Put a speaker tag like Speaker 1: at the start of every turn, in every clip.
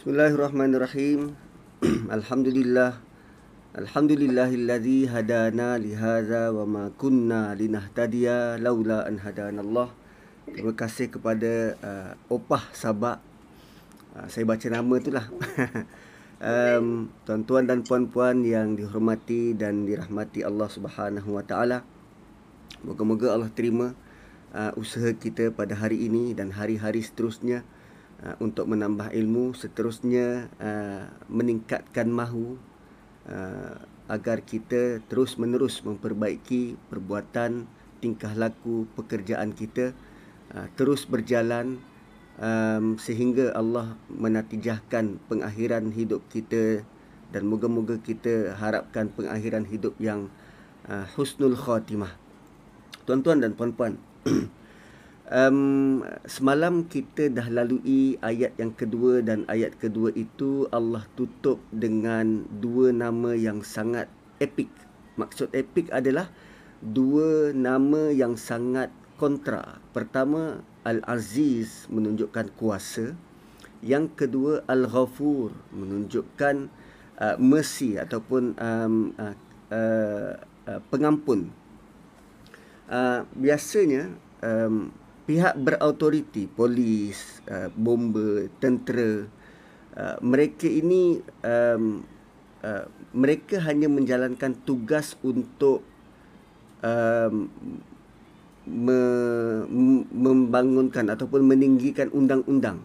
Speaker 1: Bismillahirrahmanirrahim. Alhamdulillah. Alhamdulillahilladzi hadana li hadza wa ma kunna linahtadiya laula an hadanallah. Terima kasih kepada uh, Opah Sabak. Uh, saya baca nama itulah. um, tuan-tuan dan puan-puan yang dihormati dan dirahmati Allah Subhanahu wa taala. Moga-moga Allah terima uh, usaha kita pada hari ini dan hari-hari seterusnya uh, untuk menambah ilmu seterusnya uh, meningkatkan mahu uh, agar kita terus menerus memperbaiki perbuatan tingkah laku pekerjaan kita uh, terus berjalan um, sehingga Allah menatijahkan pengakhiran hidup kita dan moga-moga kita harapkan pengakhiran hidup yang uh, husnul khatimah. Tuan-tuan dan puan-puan, um, semalam kita dah lalui ayat yang kedua dan ayat kedua itu Allah tutup dengan dua nama yang sangat epik. Maksud epik adalah dua nama yang sangat kontra. Pertama Al-Aziz menunjukkan kuasa. Yang kedua Al-Ghafur menunjukkan uh, mercy ataupun um, uh, uh, uh, pengampun. Uh, biasanya um, pihak berautoriti, polis, uh, bomba, tentera, uh, mereka ini um, uh, mereka hanya menjalankan tugas untuk um, me, membangunkan ataupun meninggikan undang-undang.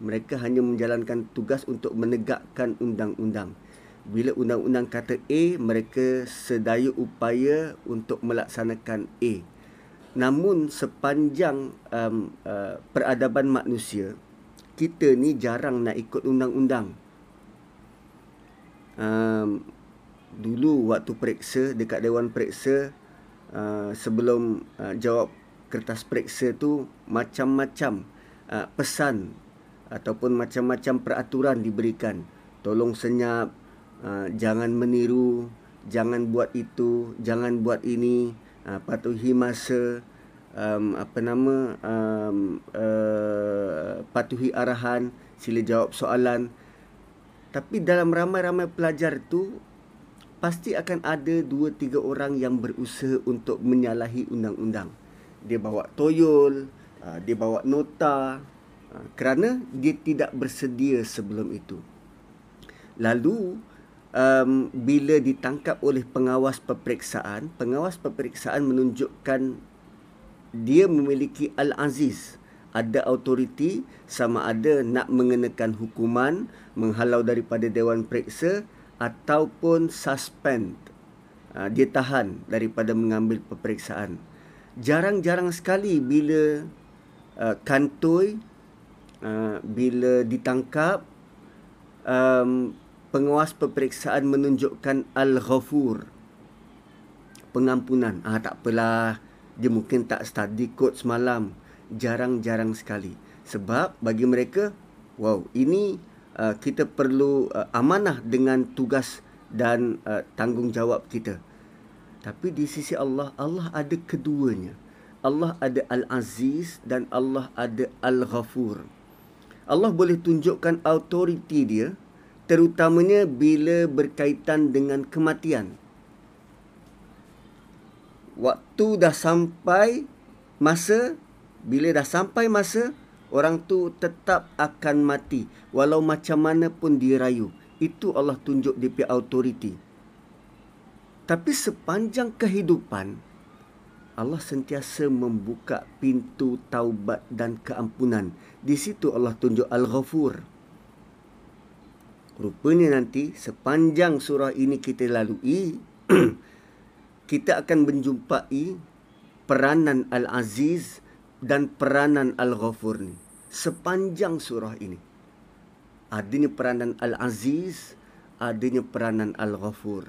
Speaker 1: Mereka hanya menjalankan tugas untuk menegakkan undang-undang. Bila undang-undang kata A, mereka sedaya upaya untuk melaksanakan A namun sepanjang um, uh, peradaban manusia kita ni jarang nak ikut undang-undang. Um, dulu waktu periksa dekat dewan periksa uh, sebelum uh, jawab kertas periksa tu macam-macam uh, pesan ataupun macam-macam peraturan diberikan. Tolong senyap uh, jangan meniru jangan buat itu jangan buat ini uh, patuhi masa um, apa nama um, uh, patuhi arahan sila jawab soalan. Tapi dalam ramai-ramai pelajar tu pasti akan ada dua tiga orang yang berusaha untuk menyalahi undang-undang. Dia bawa toyol uh, dia bawa nota uh, kerana dia tidak bersedia sebelum itu. Lalu um, bila ditangkap oleh pengawas peperiksaan, pengawas peperiksaan menunjukkan dia memiliki al-aziz, ada autoriti sama ada nak mengenakan hukuman, menghalau daripada dewan periksa ataupun suspend. Uh, dia tahan daripada mengambil peperiksaan. Jarang-jarang sekali bila uh, kantoi uh, bila ditangkap um, penguas peperiksaan menunjukkan al-ghafur pengampunan ah tak apalah dia mungkin tak study code semalam. Jarang-jarang sekali. Sebab bagi mereka wow ini uh, kita perlu uh, amanah dengan tugas dan uh, tanggungjawab kita. Tapi di sisi Allah Allah ada keduanya. Allah ada al-aziz dan Allah ada al-ghafur. Allah boleh tunjukkan autoriti dia terutamanya bila berkaitan dengan kematian. Waktu dah sampai masa, bila dah sampai masa, orang tu tetap akan mati. Walau macam mana pun dia rayu. Itu Allah tunjuk di pihak autoriti. Tapi sepanjang kehidupan, Allah sentiasa membuka pintu taubat dan keampunan. Di situ Allah tunjuk Al-Ghafur. Rupanya nanti sepanjang surah ini kita lalui kita akan menjumpai peranan Al-Aziz dan peranan Al-Ghafur ni sepanjang surah ini. Adanya peranan Al-Aziz, adanya peranan Al-Ghafur.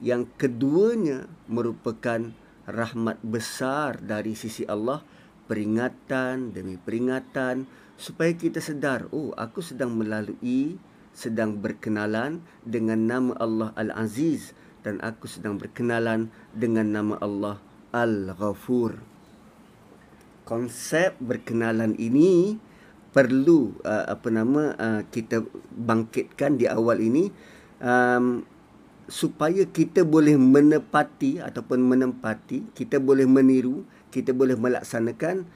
Speaker 1: Yang keduanya merupakan rahmat besar dari sisi Allah, peringatan demi peringatan supaya kita sedar, oh aku sedang melalui sedang berkenalan dengan nama Allah Al-Aziz dan aku sedang berkenalan dengan nama Allah Al-Ghafur. Konsep berkenalan ini perlu uh, apa nama uh, kita bangkitkan di awal ini um, supaya kita boleh menepati ataupun menempati kita boleh meniru kita boleh melaksanakan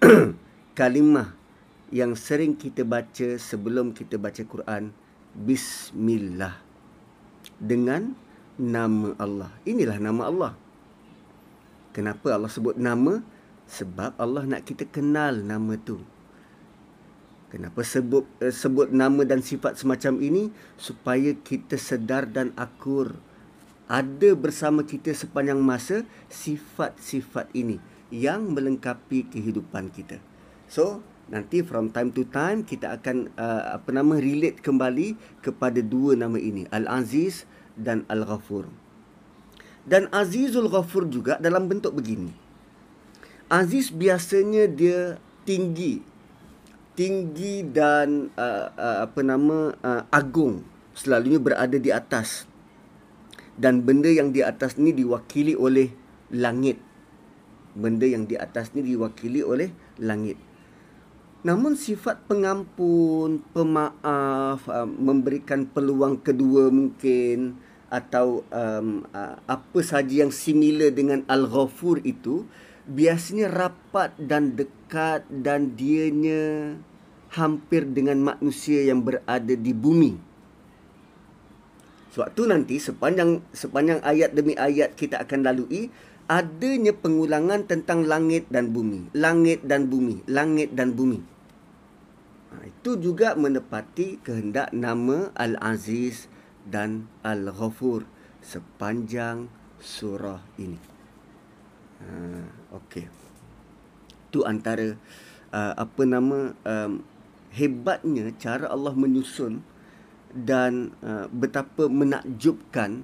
Speaker 1: kalimah yang sering kita baca sebelum kita baca Quran bismillah dengan nama Allah. Inilah nama Allah. Kenapa Allah sebut nama? Sebab Allah nak kita kenal nama tu. Kenapa sebut uh, sebut nama dan sifat semacam ini? Supaya kita sedar dan akur. Ada bersama kita sepanjang masa sifat-sifat ini yang melengkapi kehidupan kita. So, nanti from time to time kita akan uh, apa nama relate kembali kepada dua nama ini, Al-Aziz dan Al-Ghafur. Dan Azizul Ghafur juga dalam bentuk begini. Aziz biasanya dia tinggi tinggi dan uh, uh, apa nama uh, agung selalunya berada di atas dan benda yang di atas ni diwakili oleh langit benda yang di atas ni diwakili oleh langit namun sifat pengampun pemaaf uh, memberikan peluang kedua mungkin atau um, uh, apa saja yang similar dengan al-ghafur itu biasanya rapat dan dekat dan dianya hampir dengan manusia yang berada di bumi. Suatu nanti sepanjang sepanjang ayat demi ayat kita akan lalui adanya pengulangan tentang langit dan bumi, langit dan bumi, langit dan bumi. Ha, itu juga menepati kehendak nama Al-Aziz dan Al-Ghafur sepanjang surah ini. Uh, okey. Itu antara uh, apa nama um, hebatnya cara Allah menyusun dan uh, betapa menakjubkan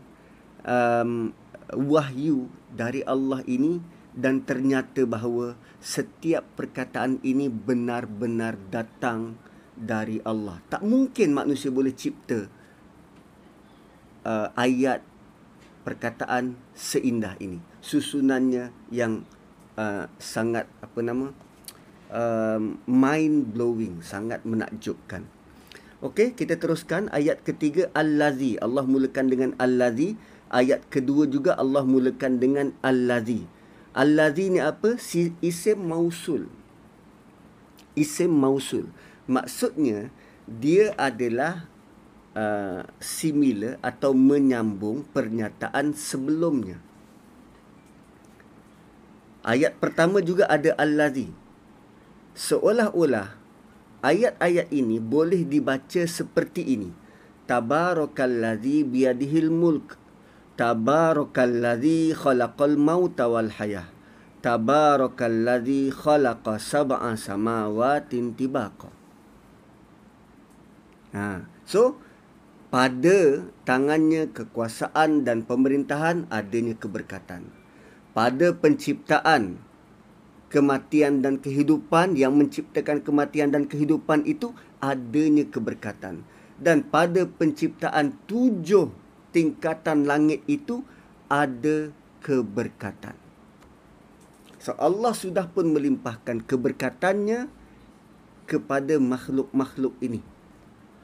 Speaker 1: um, wahyu dari Allah ini dan ternyata bahawa setiap perkataan ini benar-benar datang dari Allah. Tak mungkin manusia boleh cipta uh, ayat perkataan seindah ini. Susunannya yang uh, sangat apa nama um, mind blowing sangat menakjubkan. Okey kita teruskan ayat ketiga allazi. Allah mulakan dengan allazi. Ayat kedua juga Allah mulakan dengan allazi allazi ni apa si isim mausul isim mausul maksudnya dia adalah uh, similar atau menyambung pernyataan sebelumnya Ayat pertama juga ada Al-Ladhi. Seolah-olah ayat-ayat ini boleh dibaca seperti ini. Tabarakalladzi biyadihil mulk. Tabarakalladzi khalaqal mauta wal hayah. Tabarakalladzi khalaqa sab'a samawatin tibaqa. Ha. So, pada tangannya kekuasaan dan pemerintahan adanya keberkatan pada penciptaan kematian dan kehidupan yang menciptakan kematian dan kehidupan itu adanya keberkatan dan pada penciptaan tujuh tingkatan langit itu ada keberkatan so Allah sudah pun melimpahkan keberkatannya kepada makhluk-makhluk ini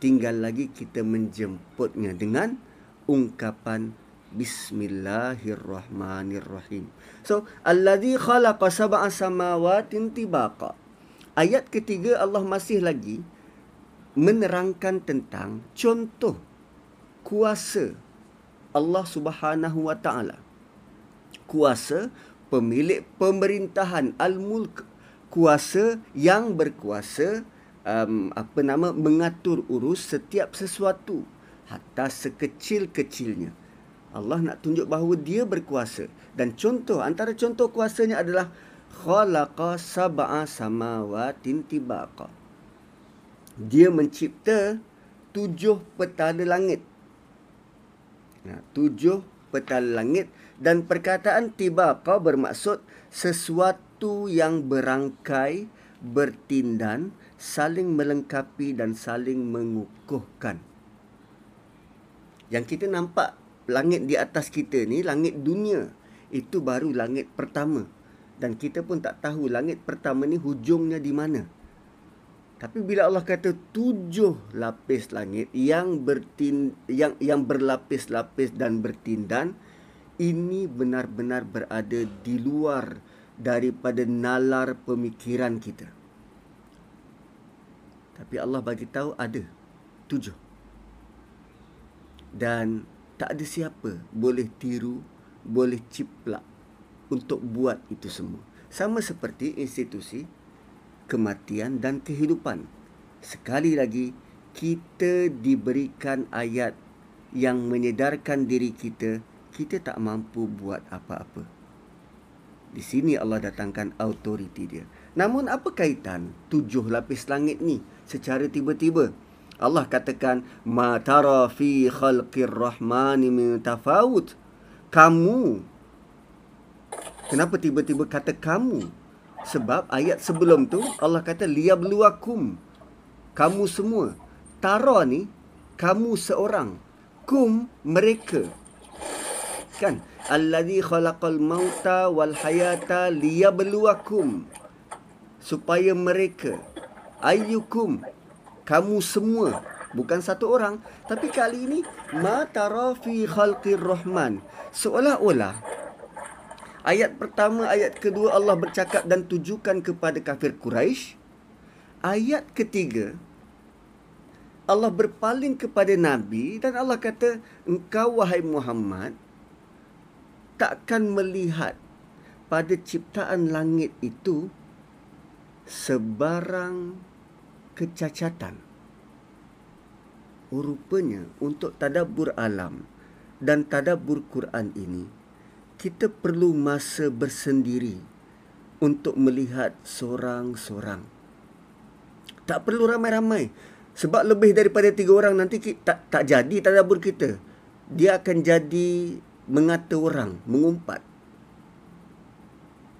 Speaker 1: tinggal lagi kita menjemputnya dengan ungkapan Bismillahirrahmanirrahim. So, allazi khalaqa sab'a samawatin tibaqa. Ayat ketiga Allah masih lagi menerangkan tentang contoh kuasa Allah Subhanahu wa taala. Kuasa pemilik pemerintahan al-mulk, kuasa yang berkuasa um, apa nama mengatur urus setiap sesuatu hatta sekecil-kecilnya. Allah nak tunjuk bahawa dia berkuasa dan contoh antara contoh kuasanya adalah khalaqa sab'a samawatin tibaqa dia mencipta tujuh petala langit nah tujuh petala langit dan perkataan tibaqa bermaksud sesuatu yang berangkai bertindan saling melengkapi dan saling mengukuhkan. Yang kita nampak langit di atas kita ni langit dunia itu baru langit pertama. Dan kita pun tak tahu langit pertama ni hujungnya di mana Tapi bila Allah kata tujuh lapis langit yang bertin yang yang berlapis-lapis dan bertindan, ini benar-benar berada di luar daripada nalar pemikiran kita. Tapi Allah bagi tahu ada tujuh. Dan tak ada siapa boleh tiru, boleh ciplak untuk buat itu semua. Sama seperti institusi kematian dan kehidupan. Sekali lagi, kita diberikan ayat yang menyedarkan diri kita, kita tak mampu buat apa-apa. Di sini Allah datangkan autoriti dia. Namun apa kaitan tujuh lapis langit ni secara tiba-tiba? Allah katakan, Ma tara fi khalqir rahmani min tafawut. Kamu. Kenapa tiba-tiba kata kamu? Sebab ayat sebelum tu Allah kata liyabluwakum. Kamu semua. Tara ni kamu seorang. Kum mereka. Kan? Alladhi khalaqal mauta wal hayata liyabluwakum. Supaya mereka ayyukum kamu semua bukan satu orang tapi kali ini ma tara fi khalqir rahman seolah-olah Ayat pertama, ayat kedua Allah bercakap dan tujukan kepada kafir Quraisy. Ayat ketiga Allah berpaling kepada Nabi dan Allah kata, "Engkau wahai Muhammad takkan melihat pada ciptaan langit itu sebarang kecacatan." Rupanya untuk tadabbur alam dan tadabbur Quran ini kita perlu masa bersendiri untuk melihat seorang-seorang. Tak perlu ramai-ramai. Sebab lebih daripada tiga orang nanti tak tak jadi tadabbur kita. Dia akan jadi mengata orang, mengumpat.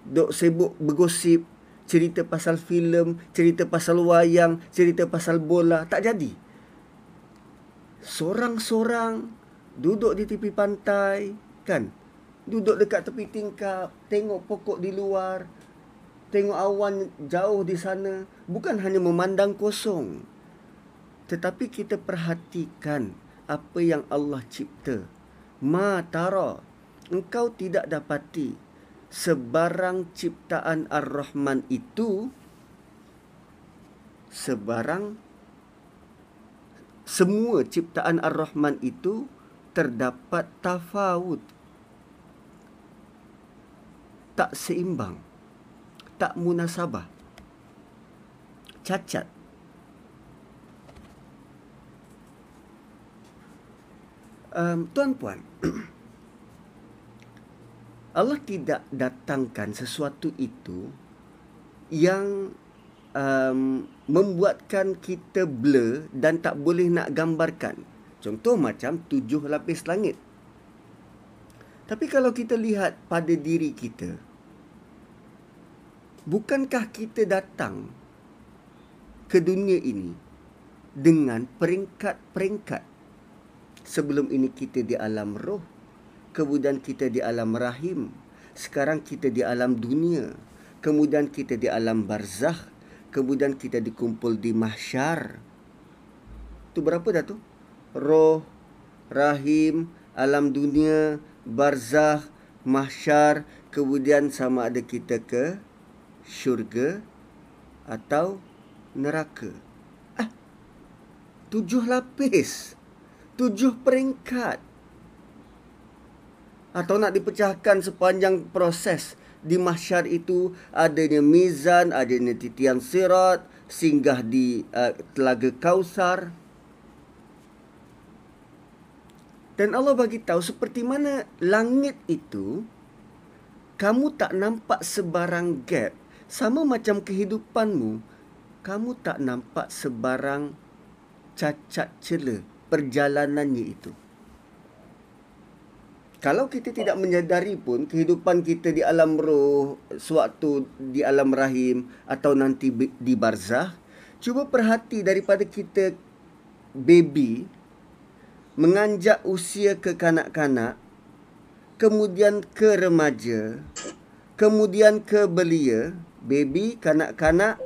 Speaker 1: Dok sibuk bergosip, cerita pasal filem, cerita pasal wayang, cerita pasal bola, tak jadi. Seorang-seorang duduk di tepi pantai, kan? Duduk dekat tepi tingkap, tengok pokok di luar, tengok awan jauh di sana, bukan hanya memandang kosong. Tetapi kita perhatikan apa yang Allah cipta. Ma tara, engkau tidak dapati sebarang ciptaan Ar-Rahman itu sebarang semua ciptaan Ar-Rahman itu terdapat tafawut tak seimbang, tak munasabah, cacat. Um, tuan-puan, Allah tidak datangkan sesuatu itu yang um, membuatkan kita blur dan tak boleh nak gambarkan. Contoh macam tujuh lapis langit. Tapi kalau kita lihat pada diri kita, bukankah kita datang ke dunia ini dengan peringkat-peringkat? Sebelum ini kita di alam roh, kemudian kita di alam rahim, sekarang kita di alam dunia, kemudian kita di alam barzah, kemudian kita dikumpul di mahsyar. Tu berapa dah tu? Roh, rahim, alam dunia, barzah, mahsyar, kemudian sama ada kita ke syurga atau neraka. Ah, tujuh lapis, tujuh peringkat. Atau nak dipecahkan sepanjang proses di mahsyar itu adanya mizan, adanya titian sirat, singgah di uh, telaga kausar, Dan Allah bagi tahu seperti mana langit itu kamu tak nampak sebarang gap sama macam kehidupanmu kamu tak nampak sebarang cacat cela perjalanannya itu. Kalau kita tidak menyadari pun kehidupan kita di alam roh, sewaktu di alam rahim atau nanti di barzah, cuba perhati daripada kita baby menganjak usia ke kanak-kanak, kemudian ke remaja, kemudian ke belia, baby, kanak-kanak,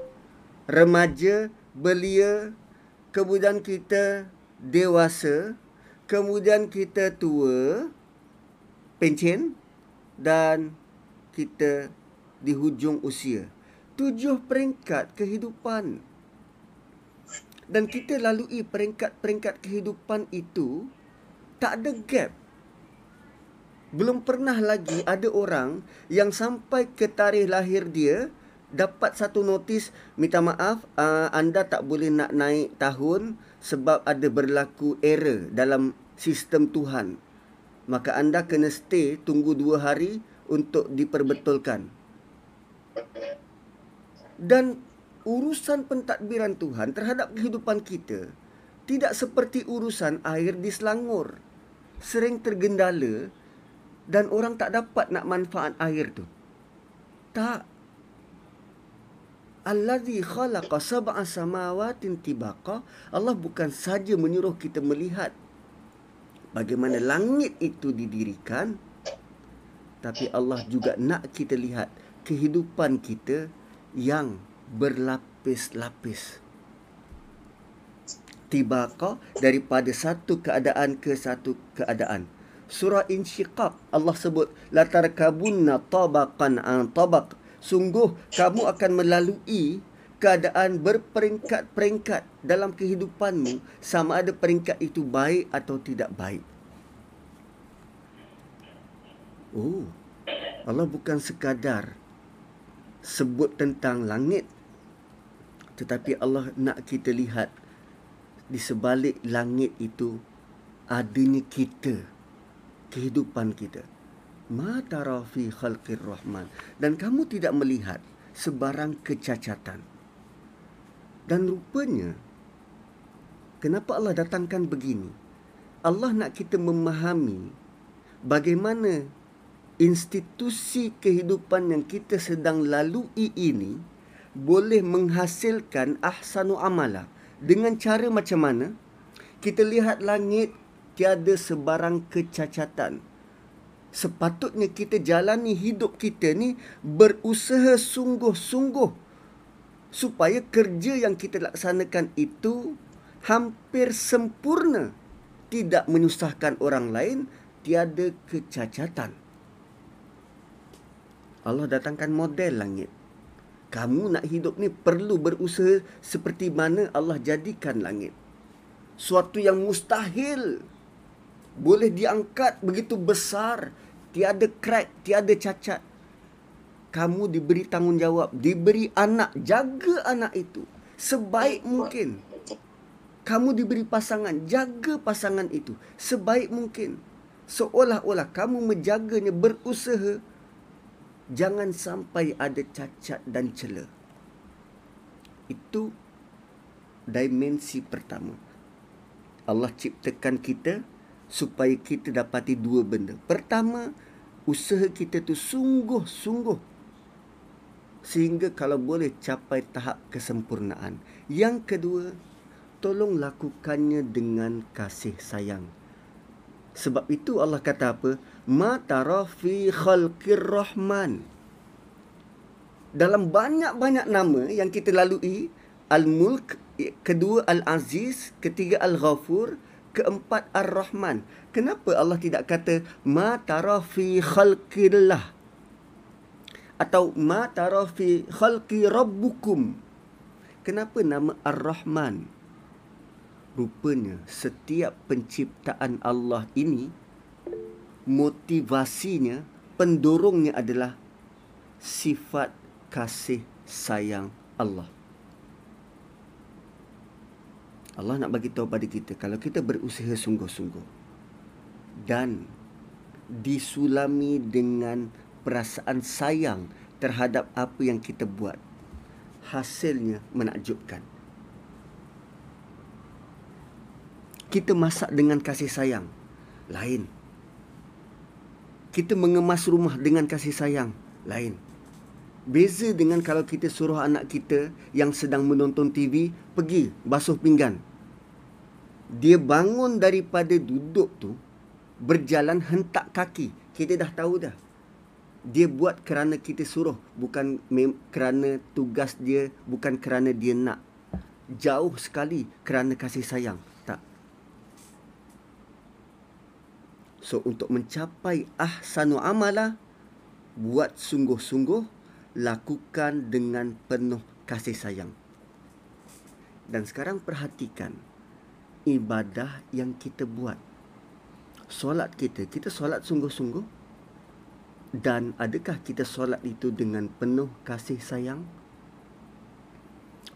Speaker 1: remaja belia, kemudian kita dewasa, kemudian kita tua, pencen dan kita di hujung usia. Tujuh peringkat kehidupan. Dan kita lalui peringkat-peringkat kehidupan itu tak ada gap. Belum pernah lagi ada orang yang sampai ke tarikh lahir dia dapat satu notis minta maaf uh, anda tak boleh nak naik tahun sebab ada berlaku error dalam sistem Tuhan. Maka anda kena stay tunggu dua hari untuk diperbetulkan. Dan urusan pentadbiran Tuhan terhadap kehidupan kita tidak seperti urusan air di Selangor. Sering tergendala dan orang tak dapat nak manfaat air tu. Tak. Allazi khalaqa sab'a samawatin tibaqa. Allah bukan saja menyuruh kita melihat bagaimana langit itu didirikan tapi Allah juga nak kita lihat kehidupan kita yang berlapis-lapis. Tibaqa daripada satu keadaan ke satu keadaan surah insyiqaq Allah sebut la tarkabunna tabaqan an tabaq sungguh kamu akan melalui keadaan berperingkat-peringkat dalam kehidupanmu sama ada peringkat itu baik atau tidak baik oh Allah bukan sekadar sebut tentang langit tetapi Allah nak kita lihat di sebalik langit itu adanya kita kehidupan kita. Ma tara fi khalqir rahman dan kamu tidak melihat sebarang kecacatan. Dan rupanya kenapa Allah datangkan begini? Allah nak kita memahami bagaimana institusi kehidupan yang kita sedang lalui ini boleh menghasilkan ahsanu amala dengan cara macam mana? Kita lihat langit tiada sebarang kecacatan. Sepatutnya kita jalani hidup kita ni berusaha sungguh-sungguh supaya kerja yang kita laksanakan itu hampir sempurna, tidak menyusahkan orang lain, tiada kecacatan. Allah datangkan model langit. Kamu nak hidup ni perlu berusaha seperti mana Allah jadikan langit. Suatu yang mustahil boleh diangkat begitu besar, tiada crack, tiada cacat. Kamu diberi tanggungjawab, diberi anak, jaga anak itu sebaik mungkin. Kamu diberi pasangan, jaga pasangan itu sebaik mungkin. Seolah-olah kamu menjaganya berusaha jangan sampai ada cacat dan celah. Itu dimensi pertama. Allah ciptakan kita supaya kita dapati dua benda. Pertama, usaha kita tu sungguh-sungguh sehingga kalau boleh capai tahap kesempurnaan. Yang kedua, tolong lakukannya dengan kasih sayang. Sebab itu Allah kata apa? Ma tara fi khalqir rahman. Dalam banyak-banyak nama yang kita lalui, Al-Mulk, kedua Al-Aziz, ketiga Al-Ghafur, keempat Ar-Rahman. Kenapa Allah tidak kata ma tara fi khalqillah atau ma tara fi khalqi rabbukum? Kenapa nama Ar-Rahman? Rupanya setiap penciptaan Allah ini motivasinya, pendorongnya adalah sifat kasih sayang Allah. Allah nak bagi tahu pada kita kalau kita berusaha sungguh-sungguh dan disulami dengan perasaan sayang terhadap apa yang kita buat hasilnya menakjubkan. Kita masak dengan kasih sayang lain. Kita mengemas rumah dengan kasih sayang lain. Beza dengan kalau kita suruh anak kita yang sedang menonton TV pergi basuh pinggan dia bangun daripada duduk tu berjalan hentak kaki kita dah tahu dah dia buat kerana kita suruh bukan kerana tugas dia bukan kerana dia nak jauh sekali kerana kasih sayang. Tak. So untuk mencapai ahsanu amala buat sungguh-sungguh lakukan dengan penuh kasih sayang. Dan sekarang perhatikan ibadah yang kita buat. Solat kita, kita solat sungguh-sungguh? Dan adakah kita solat itu dengan penuh kasih sayang?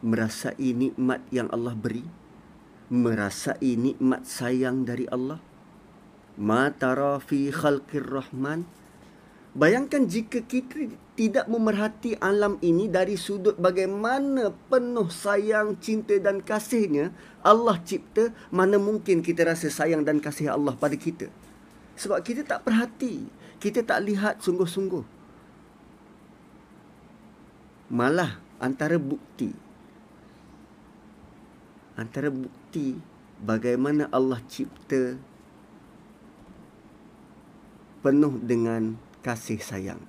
Speaker 1: Merasai nikmat yang Allah beri? Merasai nikmat sayang dari Allah? Ma tara fi khalqir rahman? Bayangkan jika kita tidak memerhati alam ini dari sudut bagaimana penuh sayang, cinta dan kasihnya Allah cipta, mana mungkin kita rasa sayang dan kasih Allah pada kita. Sebab kita tak perhati, kita tak lihat sungguh-sungguh. Malah antara bukti antara bukti bagaimana Allah cipta penuh dengan kasih sayang.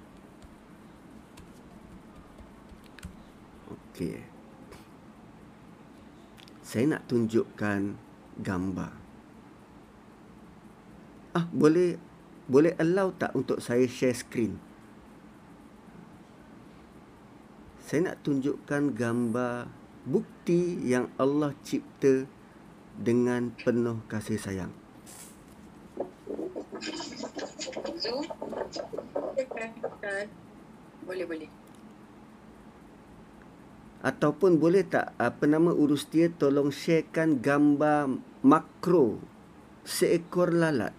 Speaker 1: Okey. Saya nak tunjukkan gambar. Ah, boleh boleh allow tak untuk saya share screen? Saya nak tunjukkan gambar bukti yang Allah cipta dengan penuh kasih sayang. Zoom boleh boleh. Ataupun boleh tak apa nama urus dia tolong sharekan gambar makro seekor lalat?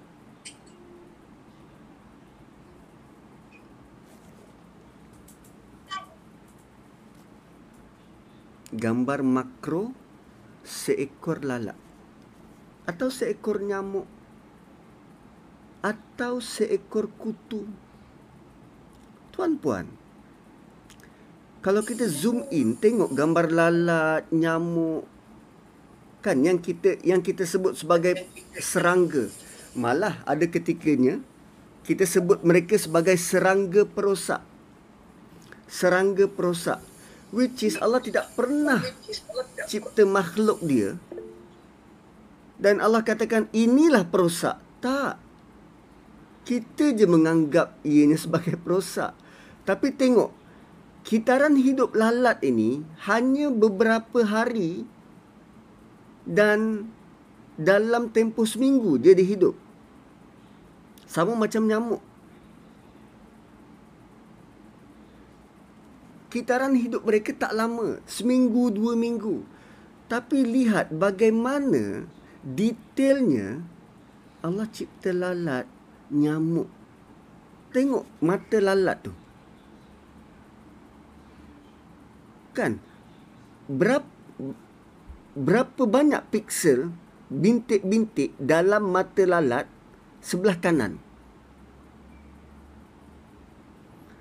Speaker 1: Gambar makro seekor lalat. Atau seekor nyamuk atau seekor kutu Tuan-puan, kalau kita zoom in tengok gambar lalat, nyamuk kan yang kita yang kita sebut sebagai serangga. Malah ada ketikanya kita sebut mereka sebagai serangga perosak. Serangga perosak which is Allah tidak pernah cipta makhluk dia dan Allah katakan inilah perosak. Tak. Kita je menganggap ianya sebagai perosak. Tapi tengok, kitaran hidup lalat ini hanya beberapa hari dan dalam tempoh seminggu dia dihidup. Sama macam nyamuk. Kitaran hidup mereka tak lama, seminggu, dua minggu. Tapi lihat bagaimana detailnya Allah cipta lalat, nyamuk. Tengok mata lalat tu. kan? Berapa berapa banyak piksel bintik-bintik dalam mata lalat sebelah kanan?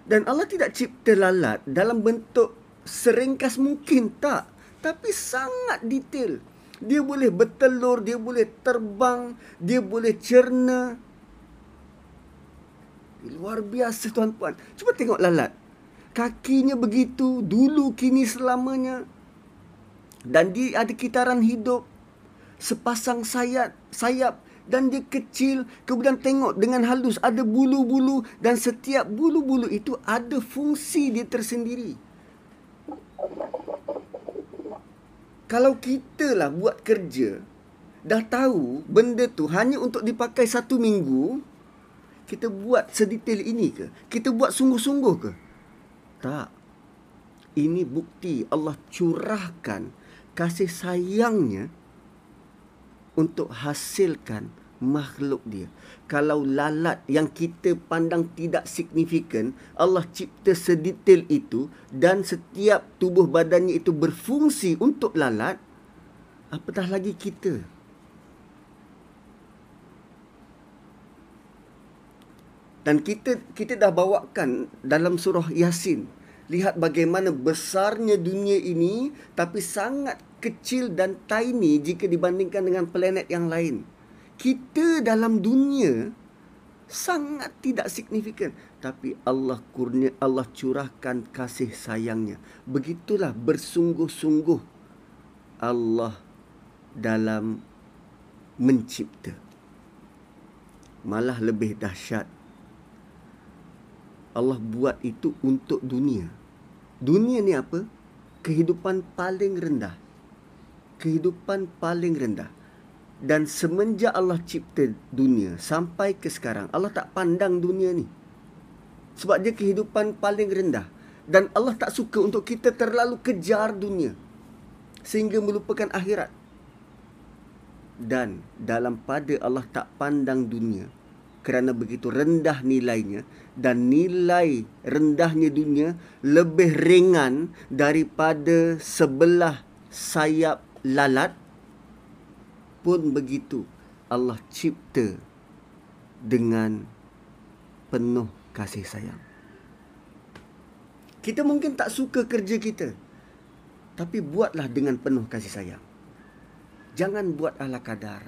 Speaker 1: Dan Allah tidak cipta lalat dalam bentuk seringkas mungkin tak. Tapi sangat detail. Dia boleh bertelur dia boleh terbang dia boleh cerna luar biasa tuan-puan. Cuba tengok lalat. Kakinya begitu dulu kini selamanya. Dan dia ada kitaran hidup. Sepasang sayap sayap. Dan dia kecil. Kemudian tengok dengan halus ada bulu-bulu. Dan setiap bulu-bulu itu ada fungsi dia tersendiri. Kalau kita lah buat kerja dah tahu benda tu hanya untuk dipakai satu minggu kita buat sedetail ini ke kita buat sungguh-sungguh ke tak. Ini bukti Allah curahkan kasih sayangnya untuk hasilkan makhluk dia. Kalau lalat yang kita pandang tidak signifikan, Allah cipta sedetail itu dan setiap tubuh badannya itu berfungsi untuk lalat, apatah lagi kita. Dan kita kita dah bawakan dalam surah Yasin. Lihat bagaimana besarnya dunia ini tapi sangat kecil dan tiny jika dibandingkan dengan planet yang lain. Kita dalam dunia sangat tidak signifikan tapi Allah kurnia Allah curahkan kasih sayangnya. Begitulah bersungguh-sungguh Allah dalam mencipta. Malah lebih dahsyat. Allah buat itu untuk dunia. Dunia ni apa? Kehidupan paling rendah. Kehidupan paling rendah. Dan semenjak Allah cipta dunia sampai ke sekarang, Allah tak pandang dunia ni. Sebab dia kehidupan paling rendah. Dan Allah tak suka untuk kita terlalu kejar dunia. Sehingga melupakan akhirat. Dan dalam pada Allah tak pandang dunia. Kerana begitu rendah nilainya. Dan nilai rendahnya dunia lebih ringan daripada sebelah sayap lalat. Pun begitu Allah cipta dengan penuh kasih sayang. Kita mungkin tak suka kerja kita. Tapi buatlah dengan penuh kasih sayang. Jangan buat ala kadar.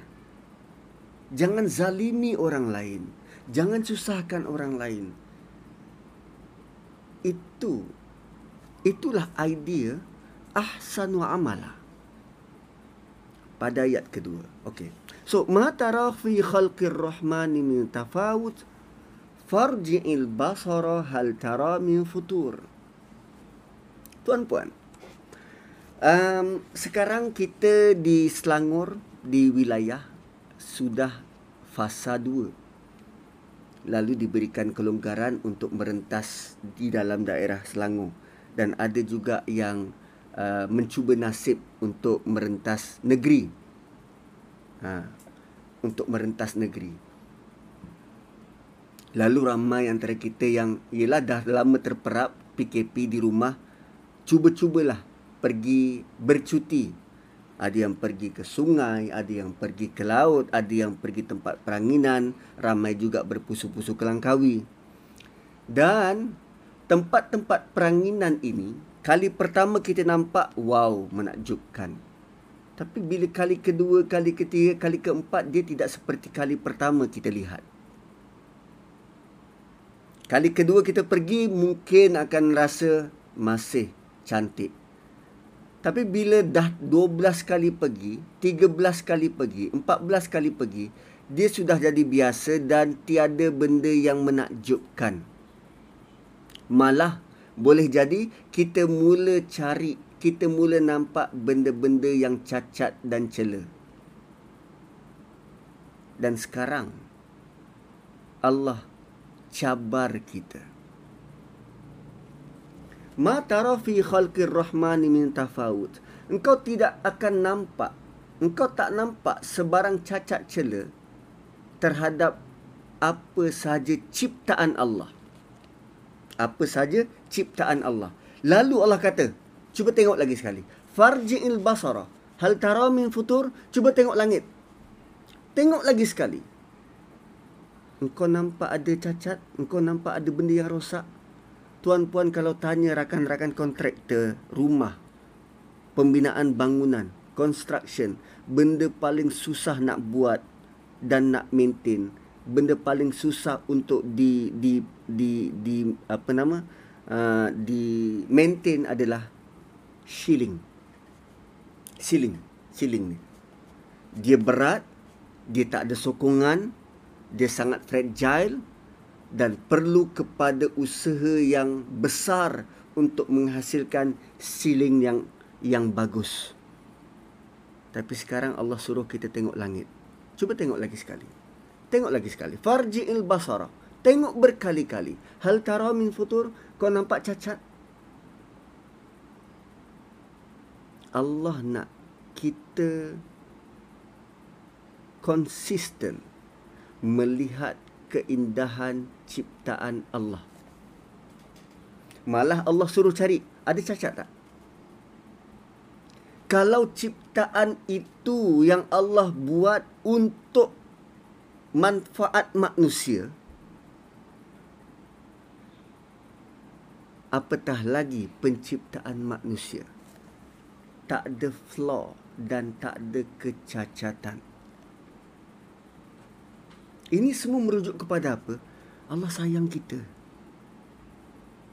Speaker 1: Jangan zalimi orang lain. Jangan susahkan orang lain. Itu itulah idea ahsan wa amala. Pada ayat kedua. Okey. So, ma tara fi khalqir rahmani min tafawut farji'il basara hal tara min futur. Tuan-puan, um, sekarang kita di Selangor, di wilayah, sudah fasa 2. Lalu diberikan kelonggaran untuk merentas di dalam daerah Selangor. Dan ada juga yang uh, mencuba nasib untuk merentas negeri. Ha, untuk merentas negeri. Lalu ramai antara kita yang ialah dah lama terperap PKP di rumah, cuba-cubalah pergi bercuti. Ada yang pergi ke sungai, ada yang pergi ke laut, ada yang pergi tempat peranginan, ramai juga berpusu-pusu ke Langkawi. Dan tempat-tempat peranginan ini, kali pertama kita nampak, wow, menakjubkan. Tapi bila kali kedua, kali ketiga, kali keempat, dia tidak seperti kali pertama kita lihat. Kali kedua kita pergi mungkin akan rasa masih cantik. Tapi bila dah 12 kali pergi, 13 kali pergi, 14 kali pergi, dia sudah jadi biasa dan tiada benda yang menakjubkan. Malah boleh jadi kita mula cari, kita mula nampak benda-benda yang cacat dan cela. Dan sekarang Allah cabar kita. Ma tara fi khalqir rahmani min tafawut. Engkau tidak akan nampak, engkau tak nampak sebarang cacat cela terhadap apa sahaja ciptaan Allah. Apa sahaja ciptaan Allah. Lalu Allah kata, cuba tengok lagi sekali. Farji'il basara. Hal tara min futur? Cuba tengok langit. Tengok lagi sekali. Engkau nampak ada cacat, engkau nampak ada benda yang rosak. Tuan-puan kalau tanya rakan-rakan kontraktor rumah, pembinaan bangunan, construction, benda paling susah nak buat dan nak maintain, benda paling susah untuk di di di di apa nama? Uh, di maintain adalah shilling. Ceiling, ceiling ni. Dia berat, dia tak ada sokongan, dia sangat fragile dan perlu kepada usaha yang besar untuk menghasilkan ceiling yang yang bagus. Tapi sekarang Allah suruh kita tengok langit. Cuba tengok lagi sekali. Tengok lagi sekali. Farji'il basara. Tengok berkali-kali. Hal tara min futur? Kau nampak cacat? Allah nak kita konsisten melihat keindahan ciptaan Allah. Malah Allah suruh cari, ada cacat tak? Kalau ciptaan itu yang Allah buat untuk manfaat manusia, apatah lagi penciptaan manusia? Tak ada flaw dan tak ada kecacatan. Ini semua merujuk kepada apa? Allah sayang kita.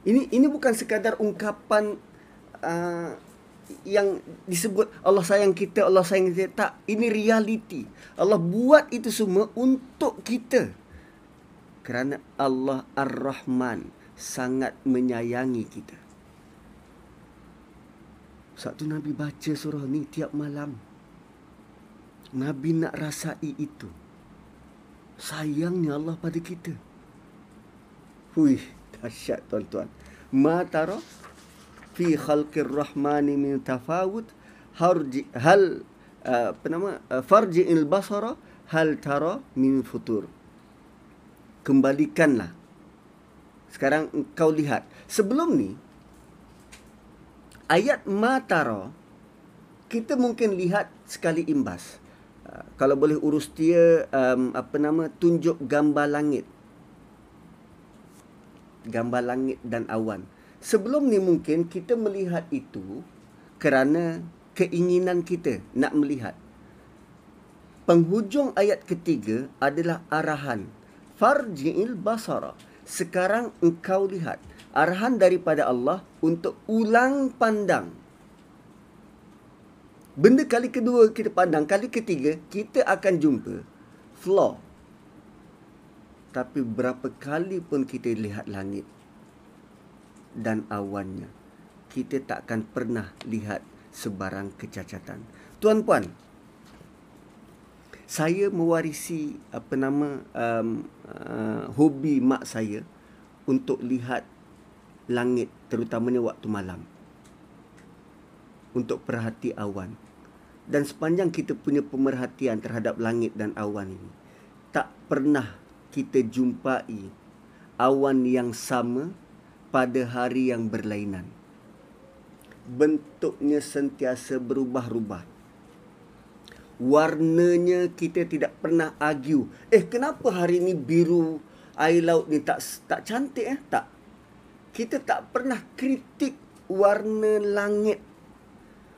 Speaker 1: Ini ini bukan sekadar ungkapan uh, yang disebut Allah sayang kita, Allah sayang kita. Tak, ini realiti. Allah buat itu semua untuk kita. Kerana Allah Ar-Rahman sangat menyayangi kita. Satu Nabi baca surah ni tiap malam. Nabi nak rasai itu. Sayangnya Allah pada kita. Hui, dahsyat tuan-tuan. Ma tara fi khalqir rahmani min tafawut harji hal uh, apa nama uh, farji il basara hal tara min futur kembalikanlah sekarang engkau lihat sebelum ni ayat matara kita mungkin lihat sekali imbas kalau boleh urus dia um, apa nama tunjuk gambar langit gambar langit dan awan sebelum ni mungkin kita melihat itu kerana keinginan kita nak melihat. Penghujung ayat ketiga adalah arahan. Farji'il basara. Sekarang engkau lihat. Arahan daripada Allah untuk ulang pandang. Benda kali kedua kita pandang. Kali ketiga kita akan jumpa flaw. Tapi berapa kali pun kita lihat langit dan awannya. Kita tak akan pernah lihat sebarang kecacatan. Tuan-puan, saya mewarisi apa nama um, uh, hobi mak saya untuk lihat langit terutamanya waktu malam. Untuk perhati awan. Dan sepanjang kita punya pemerhatian terhadap langit dan awan ini, tak pernah kita jumpai awan yang sama pada hari yang berlainan. Bentuknya sentiasa berubah-ubah. Warnanya kita tidak pernah argue. Eh, kenapa hari ini biru air laut ni tak tak cantik eh? Tak. Kita tak pernah kritik warna langit.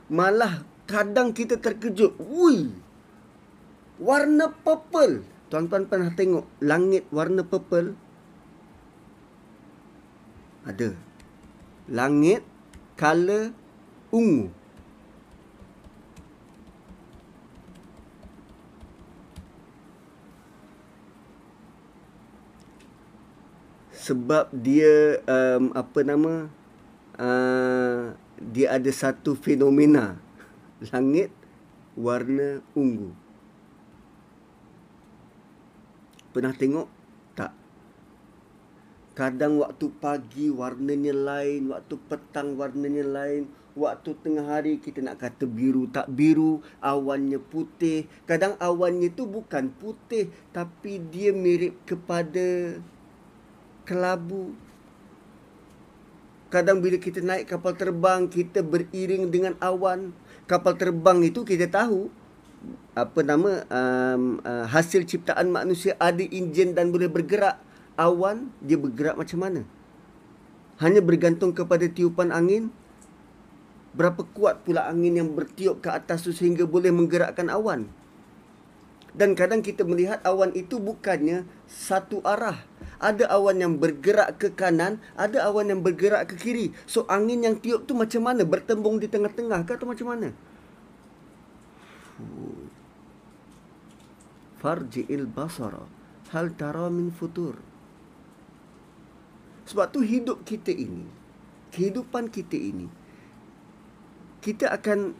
Speaker 1: Malah kadang kita terkejut. Wui. Warna purple. Tuan-tuan pernah tengok langit warna purple? ada langit color ungu sebab dia um, apa nama uh, dia ada satu fenomena langit warna ungu pernah tengok Kadang waktu pagi warnanya lain, waktu petang warnanya lain, waktu tengah hari kita nak kata biru tak biru, awannya putih. Kadang awannya tu bukan putih tapi dia mirip kepada kelabu. Kadang bila kita naik kapal terbang, kita beriring dengan awan. Kapal terbang itu kita tahu apa nama um, uh, hasil ciptaan manusia ada enjin dan boleh bergerak awan dia bergerak macam mana? Hanya bergantung kepada tiupan angin. Berapa kuat pula angin yang bertiup ke atas tu sehingga boleh menggerakkan awan? Dan kadang kita melihat awan itu bukannya satu arah. Ada awan yang bergerak ke kanan, ada awan yang bergerak ke kiri. So angin yang tiup tu macam mana? Bertembung di tengah-tengah ke atau macam mana? Farji'il basara hal tara min futur. Sebab tu hidup kita ini, kehidupan kita ini, kita akan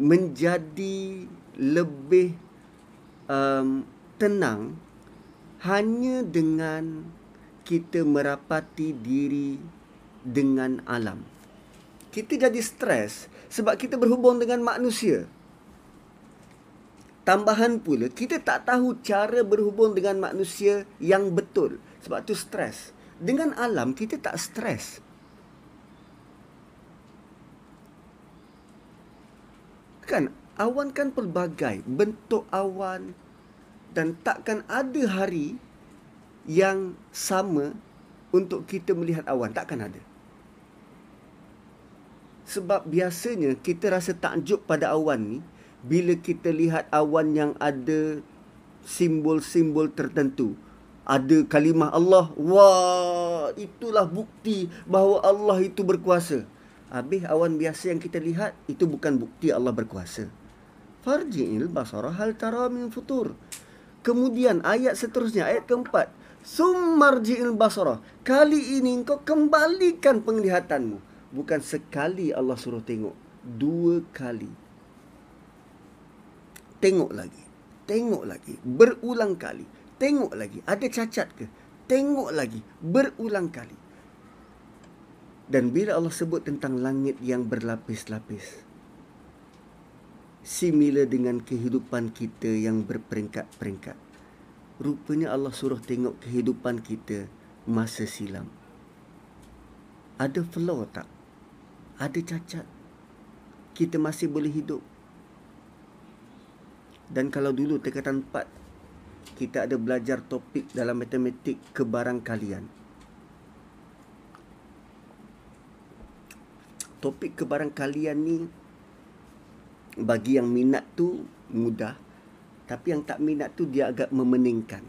Speaker 1: menjadi lebih um, tenang hanya dengan kita merapati diri dengan alam. Kita jadi stres sebab kita berhubung dengan manusia. Tambahan pula, kita tak tahu cara berhubung dengan manusia yang betul. Sebab tu stres. Dengan alam kita tak stres. Kan awan kan pelbagai bentuk awan dan takkan ada hari yang sama untuk kita melihat awan takkan ada. Sebab biasanya kita rasa takjub pada awan ni bila kita lihat awan yang ada simbol-simbol tertentu ada kalimah Allah. Wah, itulah bukti bahawa Allah itu berkuasa. Habis awan biasa yang kita lihat itu bukan bukti Allah berkuasa. Farji'il basara hal tara min futur. Kemudian ayat seterusnya ayat keempat. Summarji'il basara. Kali ini kau kembalikan penglihatanmu. Bukan sekali Allah suruh tengok. Dua kali. Tengok lagi. Tengok lagi. Berulang kali. Tengok lagi. Ada cacat ke? Tengok lagi. Berulang kali. Dan bila Allah sebut tentang langit yang berlapis-lapis, similar dengan kehidupan kita yang berperingkat-peringkat. Rupanya Allah suruh tengok kehidupan kita masa silam. Ada flaw tak? Ada cacat? Kita masih boleh hidup. Dan kalau dulu tekatan 4, kita ada belajar topik dalam matematik kebarangkalian. kalian. topik kebarangkalian ni bagi yang minat tu mudah tapi yang tak minat tu dia agak memeningkan.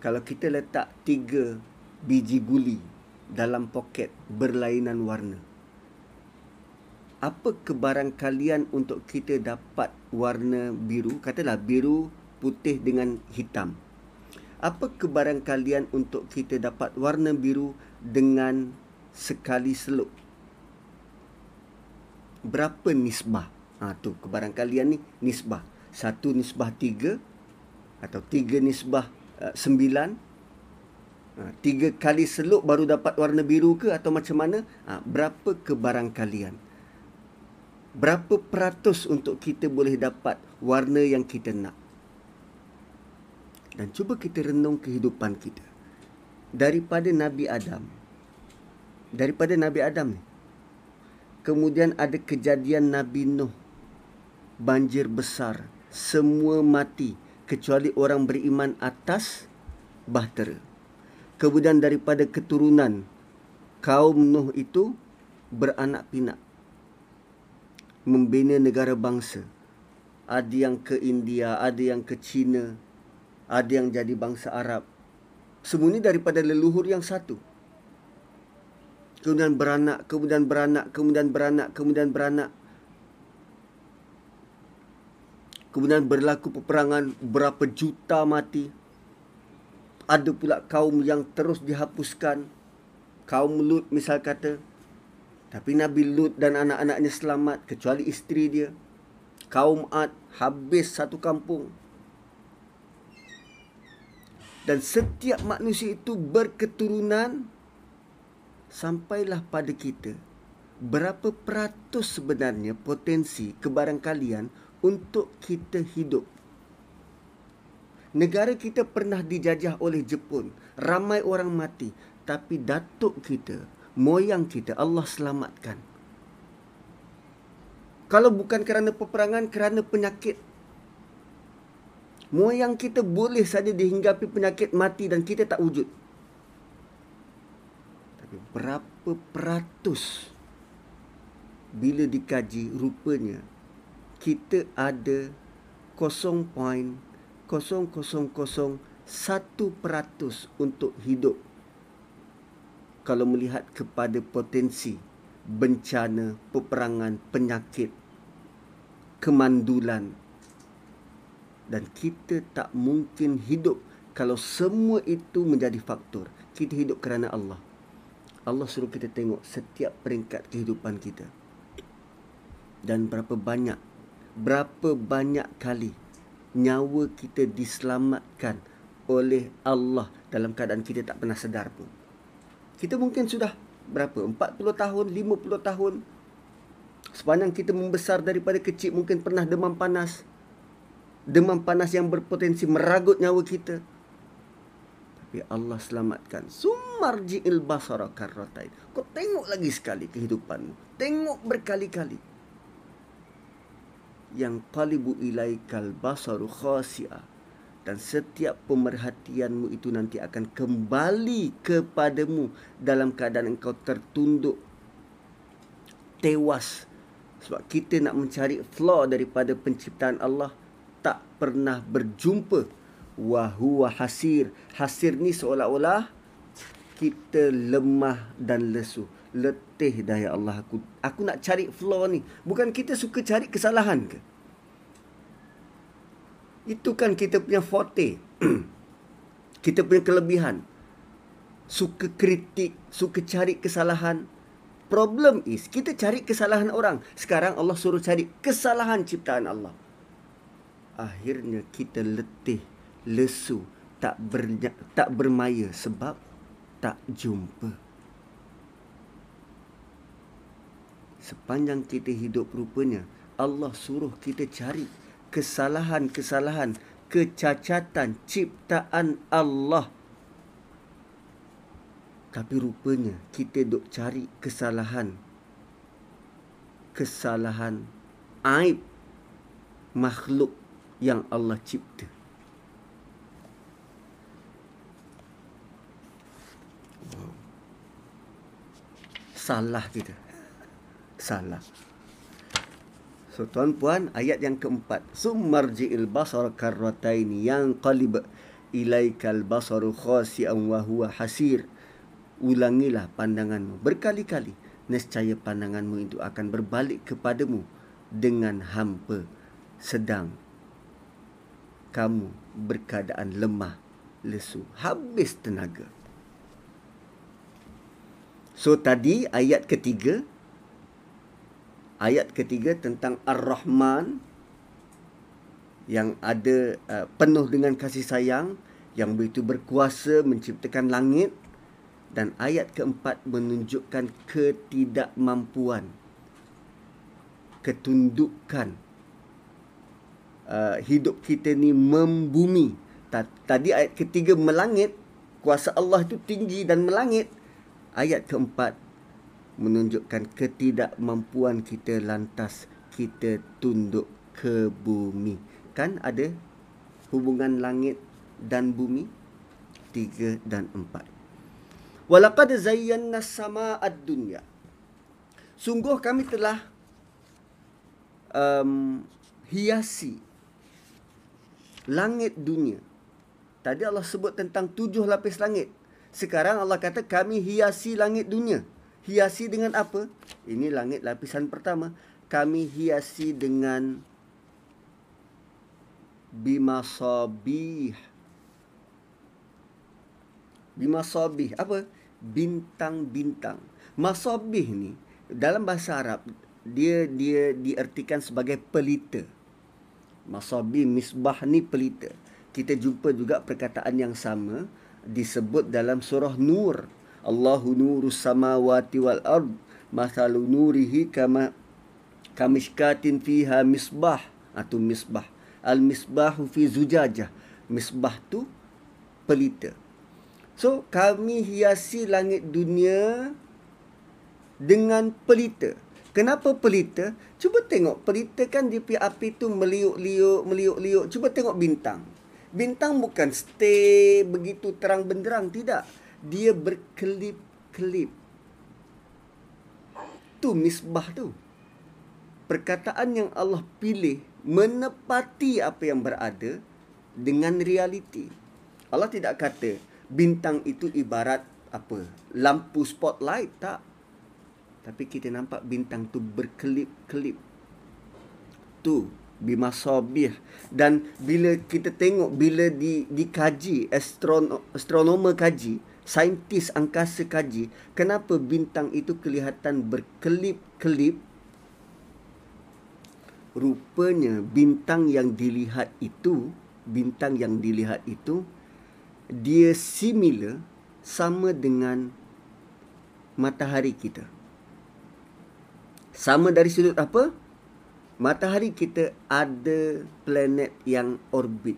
Speaker 1: Kalau kita letak tiga biji guli dalam poket berlainan warna apa kebarangkalian untuk kita dapat warna biru? Katalah biru putih dengan hitam. Apa kebarangkalian untuk kita dapat warna biru dengan sekali seluk. Berapa nisbah? Ha, tu kebarangkalian ni nisbah. Satu nisbah tiga atau tiga nisbah uh, sembilan. Ha, tiga kali seluk baru dapat warna biru ke atau macam mana? Ha, berapa kebarangkalian? Berapa peratus untuk kita boleh dapat warna yang kita nak? Dan cuba kita renung kehidupan kita. Daripada Nabi Adam, daripada Nabi Adam ni. Kemudian ada kejadian Nabi Nuh. Banjir besar. Semua mati. Kecuali orang beriman atas bahtera. Kemudian daripada keturunan kaum Nuh itu beranak pinak. Membina negara bangsa. Ada yang ke India, ada yang ke China. Ada yang jadi bangsa Arab. Semua ini daripada leluhur yang satu kemudian beranak, kemudian beranak, kemudian beranak, kemudian beranak. Kemudian berlaku peperangan berapa juta mati. Ada pula kaum yang terus dihapuskan. Kaum Lut misal kata. Tapi Nabi Lut dan anak-anaknya selamat kecuali isteri dia. Kaum Ad habis satu kampung. Dan setiap manusia itu berketurunan sampailah pada kita berapa peratus sebenarnya potensi kebarangkalian untuk kita hidup. Negara kita pernah dijajah oleh Jepun, ramai orang mati, tapi datuk kita, moyang kita Allah selamatkan. Kalau bukan kerana peperangan, kerana penyakit. Moyang kita boleh saja dihinggapi penyakit mati dan kita tak wujud berapa peratus bila dikaji rupanya kita ada 0.0001 peratus untuk hidup kalau melihat kepada potensi bencana, peperangan, penyakit, kemandulan dan kita tak mungkin hidup kalau semua itu menjadi faktor. Kita hidup kerana Allah. Allah suruh kita tengok setiap peringkat kehidupan kita. Dan berapa banyak, berapa banyak kali nyawa kita diselamatkan oleh Allah dalam keadaan kita tak pernah sedar pun. Kita mungkin sudah berapa? 40 tahun, 50 tahun. Sepanjang kita membesar daripada kecil mungkin pernah demam panas. Demam panas yang berpotensi meragut nyawa kita tapi Allah selamatkan. Sumarji'il basara karratain. Kau tengok lagi sekali kehidupanmu. Tengok berkali-kali. Yang talibu ilaikal basaru khasi'ah. Dan setiap pemerhatianmu itu nanti akan kembali kepadamu dalam keadaan engkau tertunduk. Tewas. Sebab kita nak mencari flaw daripada penciptaan Allah. Tak pernah berjumpa wa huwa hasir. Hasir ni seolah-olah kita lemah dan lesu. letih dah ya Allah aku. Aku nak cari flaw ni. Bukan kita suka cari kesalahan ke? Itu kan kita punya forte. Kita punya kelebihan. Suka kritik suka cari kesalahan. Problem is kita cari kesalahan orang. Sekarang Allah suruh cari kesalahan ciptaan Allah. Akhirnya kita letih lesu tak ber, tak bermaya sebab tak jumpa. Sepanjang kita hidup rupanya Allah suruh kita cari kesalahan-kesalahan kecacatan ciptaan Allah. Tapi rupanya kita duk cari kesalahan. Kesalahan aib makhluk yang Allah cipta salah kita salah. So tuan puan ayat yang keempat. Summarji'il basar karrataini yang qalib ilaikal basaru khasi'an wa huwa hasir. Ulangilah pandanganmu berkali-kali. Nescaya pandanganmu itu akan berbalik kepadamu dengan hampa sedang kamu berkeadaan lemah, lesu, habis tenaga. So tadi ayat ketiga ayat ketiga tentang Ar-Rahman yang ada uh, penuh dengan kasih sayang yang begitu berkuasa menciptakan langit dan ayat keempat menunjukkan ketidakmampuan ketundukan uh, hidup kita ni membumi. Tadi ayat ketiga melangit kuasa Allah itu tinggi dan melangit ayat keempat menunjukkan ketidakmampuan kita lantas kita tunduk ke bumi. Kan ada hubungan langit dan bumi? Tiga dan empat. Walaqad zayyana sama ad-dunya. Sungguh kami telah um, hiasi langit dunia. Tadi Allah sebut tentang tujuh lapis langit. Sekarang Allah kata kami hiasi langit dunia hiasi dengan apa? Ini langit lapisan pertama. Kami hiasi dengan bimasabih. Bimasabih apa? Bintang-bintang. Masabih ni dalam bahasa Arab dia dia diartikan sebagai pelita. Masabih misbah ni pelita. Kita jumpa juga perkataan yang sama disebut dalam surah Nur. Allahu nuru samawati wal ard masalu nurihi kama kamishkatin fiha misbah. Atau misbah. Al misbahu fi zujajah. Misbah tu pelita. So kami hiasi langit dunia dengan pelita. Kenapa pelita? Cuba tengok pelita kan di api tu meliuk-liuk meliuk-liuk. Cuba tengok bintang bintang bukan stay begitu terang benderang tidak dia berkelip-kelip. Tu misbah tu. Perkataan yang Allah pilih menepati apa yang berada dengan realiti. Allah tidak kata bintang itu ibarat apa? Lampu spotlight tak. Tapi kita nampak bintang tu berkelip-kelip. Tu bimasabih. Dan bila kita tengok bila di dikaji astronom astronomer kaji saintis angkasa kaji kenapa bintang itu kelihatan berkelip-kelip? Rupanya bintang yang dilihat itu bintang yang dilihat itu dia similar sama dengan matahari kita. Sama dari sudut apa matahari kita ada planet yang orbit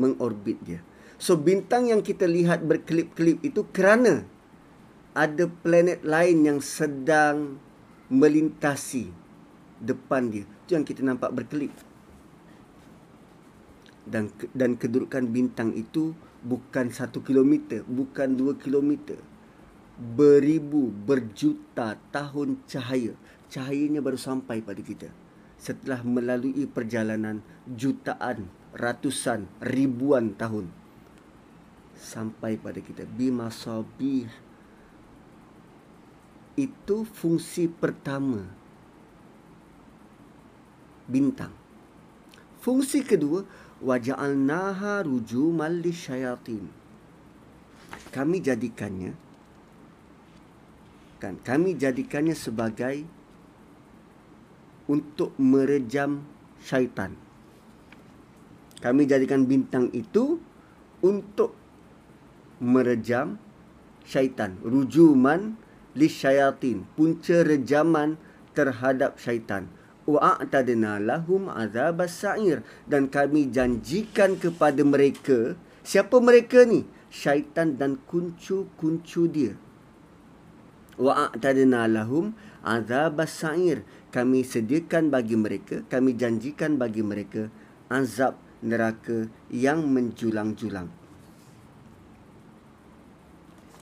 Speaker 1: mengorbit dia So bintang yang kita lihat berkelip-kelip itu kerana ada planet lain yang sedang melintasi depan dia. Itu yang kita nampak berkelip. Dan dan kedudukan bintang itu bukan satu kilometer, bukan dua kilometer. Beribu, berjuta tahun cahaya. Cahayanya baru sampai pada kita. Setelah melalui perjalanan jutaan, ratusan, ribuan tahun sampai pada kita bima sabih Itu fungsi pertama bintang. Fungsi kedua waja'alnaha rujumal lisyayatin. Kami jadikannya kan kami jadikannya sebagai untuk merejam syaitan. Kami jadikan bintang itu untuk merejam syaitan. Rujuman lisyayatin. Punca rejaman terhadap syaitan wa a'tadna lahum azab sa'ir dan kami janjikan kepada mereka siapa mereka ni syaitan dan kuncu-kuncu dia wa a'tadna lahum azab sa'ir kami sediakan bagi mereka kami janjikan bagi mereka azab neraka yang menjulang-julang.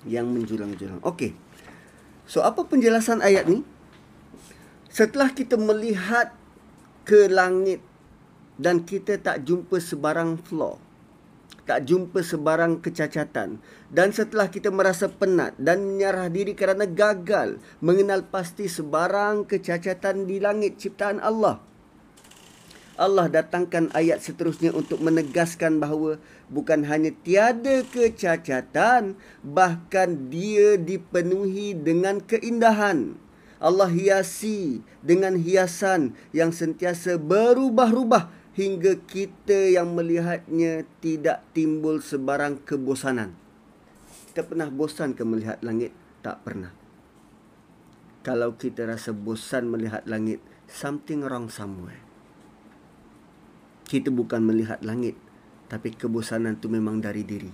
Speaker 1: Yang menjulang-julang. Okey. So apa penjelasan ayat ni? Setelah kita melihat ke langit dan kita tak jumpa sebarang flaw, tak jumpa sebarang kecacatan dan setelah kita merasa penat dan menyerah diri kerana gagal mengenal pasti sebarang kecacatan di langit ciptaan Allah. Allah datangkan ayat seterusnya untuk menegaskan bahawa bukan hanya tiada kecacatan bahkan dia dipenuhi dengan keindahan. Allah hiasi dengan hiasan yang sentiasa berubah-ubah hingga kita yang melihatnya tidak timbul sebarang kebosanan. Kita pernah bosan ke melihat langit? Tak pernah. Kalau kita rasa bosan melihat langit, something wrong somewhere. Kita bukan melihat langit, tapi kebosanan itu memang dari diri.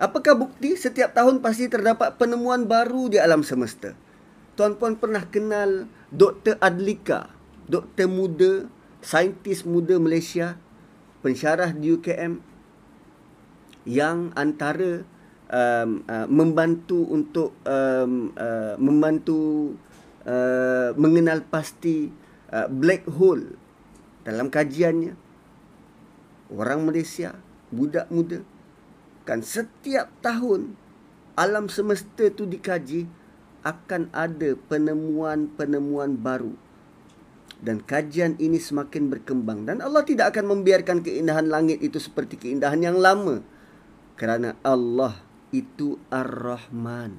Speaker 1: Apakah bukti setiap tahun pasti terdapat penemuan baru di alam semesta? tuan-puan pernah kenal Dr. Adlika, doktor muda, saintis muda Malaysia, pensyarah di UKM yang antara um, uh, membantu untuk um, uh, membantu uh, mengenal pasti uh, black hole dalam kajiannya. Orang Malaysia budak muda kan setiap tahun alam semesta tu dikaji akan ada penemuan-penemuan baru dan kajian ini semakin berkembang dan Allah tidak akan membiarkan keindahan langit itu seperti keindahan yang lama kerana Allah itu Ar-Rahman.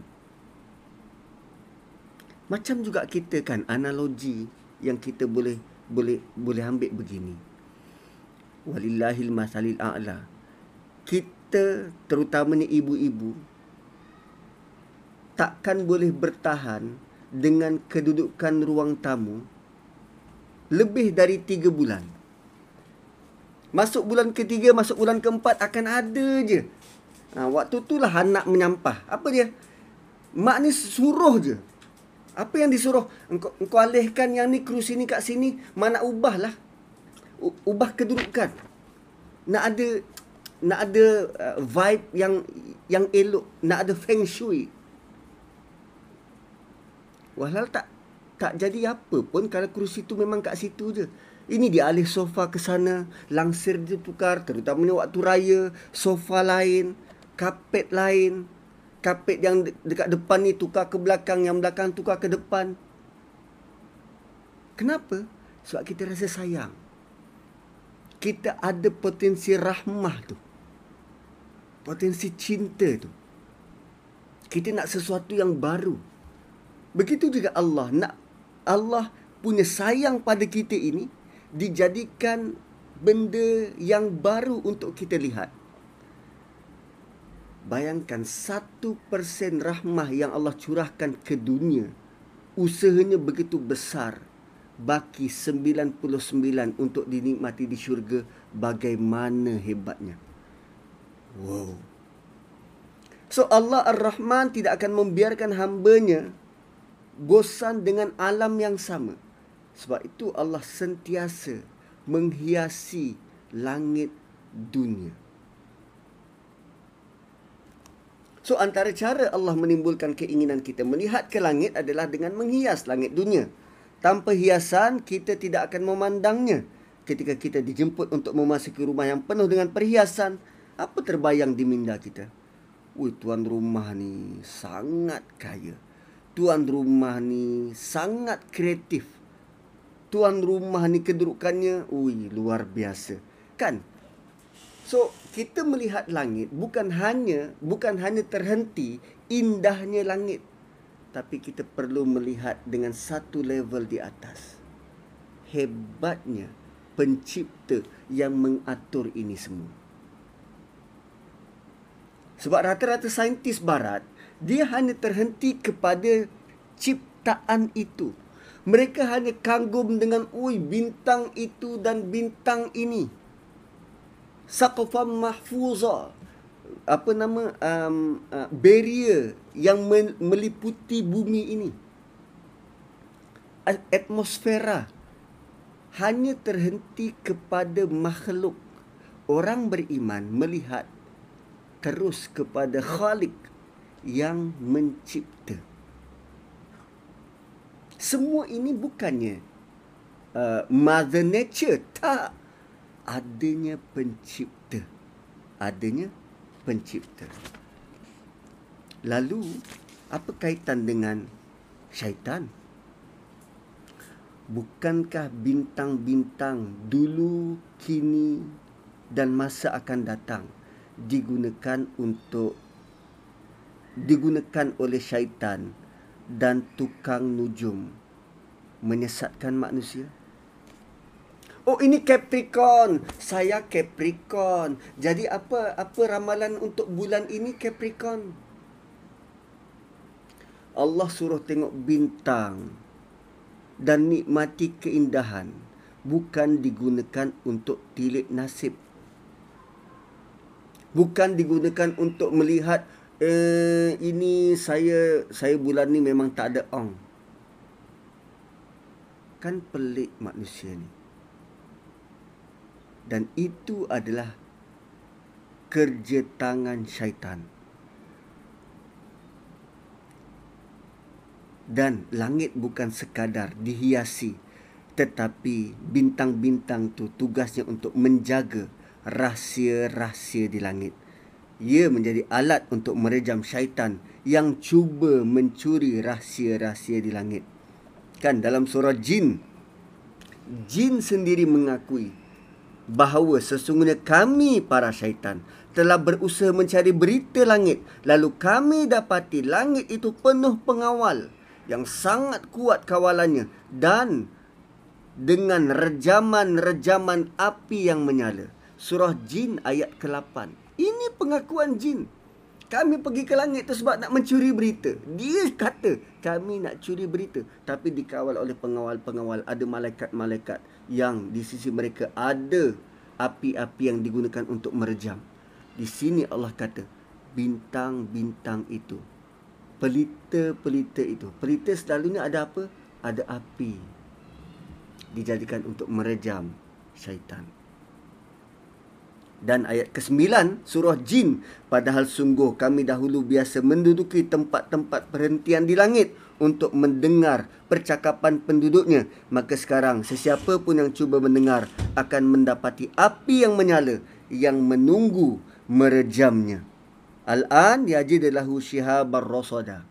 Speaker 1: Macam juga kita kan analogi yang kita boleh boleh boleh ambil begini. Walillahil masalil a'la. Kita terutamanya ibu-ibu takkan boleh bertahan dengan kedudukan ruang tamu lebih dari tiga bulan. Masuk bulan ketiga, masuk bulan keempat akan ada je. Ha, waktu itulah anak menyampah. Apa dia? Mak ni suruh je. Apa yang disuruh? Engkau, engkau alihkan yang ni kerusi ni kat sini. Mak nak ubahlah. U- ubah kedudukan. Nak ada nak ada uh, vibe yang yang elok. Nak ada feng shui. Walau tak tak jadi apa pun kalau kerusi tu memang kat situ je. Ini dia alih sofa ke sana, langsir dia tukar terutamanya waktu raya, sofa lain, kapet lain. Kapet yang dekat depan ni tukar ke belakang, yang belakang tukar ke depan. Kenapa? Sebab kita rasa sayang. Kita ada potensi rahmah tu. Potensi cinta tu. Kita nak sesuatu yang baru. Begitu juga Allah nak Allah punya sayang pada kita ini dijadikan benda yang baru untuk kita lihat. Bayangkan satu persen rahmah yang Allah curahkan ke dunia. Usahanya begitu besar. Baki 99 untuk dinikmati di syurga. Bagaimana hebatnya. Wow. So Allah Ar-Rahman tidak akan membiarkan hambanya bosan dengan alam yang sama. Sebab itu Allah sentiasa menghiasi langit dunia. So antara cara Allah menimbulkan keinginan kita melihat ke langit adalah dengan menghias langit dunia. Tanpa hiasan kita tidak akan memandangnya. Ketika kita dijemput untuk memasuki rumah yang penuh dengan perhiasan, apa terbayang di minda kita? Wih tuan rumah ni sangat kaya tuan rumah ni sangat kreatif. Tuan rumah ni kedudukannya, ui, luar biasa. Kan? So, kita melihat langit bukan hanya bukan hanya terhenti indahnya langit. Tapi kita perlu melihat dengan satu level di atas. Hebatnya pencipta yang mengatur ini semua. Sebab rata-rata saintis barat, dia hanya terhenti kepada ciptaan itu. Mereka hanya kagum dengan ui bintang itu dan bintang ini. Saqfam mahfuza. Apa nama um, uh, barrier yang meliputi bumi ini. Atmosfera hanya terhenti kepada makhluk. Orang beriman melihat terus kepada Khalik yang mencipta. Semua ini bukannya uh, Mother Nature. Tak. Adanya pencipta. Adanya pencipta. Lalu, apa kaitan dengan syaitan? Bukankah bintang-bintang dulu, kini dan masa akan datang digunakan untuk digunakan oleh syaitan dan tukang nujum menyesatkan manusia? Oh ini Capricorn. Saya Capricorn. Jadi apa apa ramalan untuk bulan ini Capricorn? Allah suruh tengok bintang dan nikmati keindahan bukan digunakan untuk tilik nasib. Bukan digunakan untuk melihat eh ini saya saya bulan ni memang tak ada ong. Kan pelik manusia ni. Dan itu adalah kerja tangan syaitan. Dan langit bukan sekadar dihiasi tetapi bintang-bintang tu tugasnya untuk menjaga rahsia-rahsia di langit ia menjadi alat untuk merejam syaitan yang cuba mencuri rahsia-rahsia di langit. Kan dalam surah jin, jin sendiri mengakui bahawa sesungguhnya kami para syaitan telah berusaha mencari berita langit. Lalu kami dapati langit itu penuh pengawal yang sangat kuat kawalannya dan dengan rejaman-rejaman api yang menyala. Surah Jin ayat ke-8. Ini pengakuan jin. Kami pergi ke langit tu sebab nak mencuri berita. Dia kata kami nak curi berita. Tapi dikawal oleh pengawal-pengawal. Ada malaikat-malaikat yang di sisi mereka ada api-api yang digunakan untuk merejam. Di sini Allah kata bintang-bintang itu. Pelita-pelita itu. Pelita selalunya ada apa? Ada api. Dijadikan untuk merejam syaitan dan ayat ke-9 surah jin padahal sungguh kami dahulu biasa menduduki tempat-tempat perhentian di langit untuk mendengar percakapan penduduknya. Maka sekarang sesiapa pun yang cuba mendengar akan mendapati api yang menyala yang menunggu merejamnya. Al-an yajidalahu shihabar rasada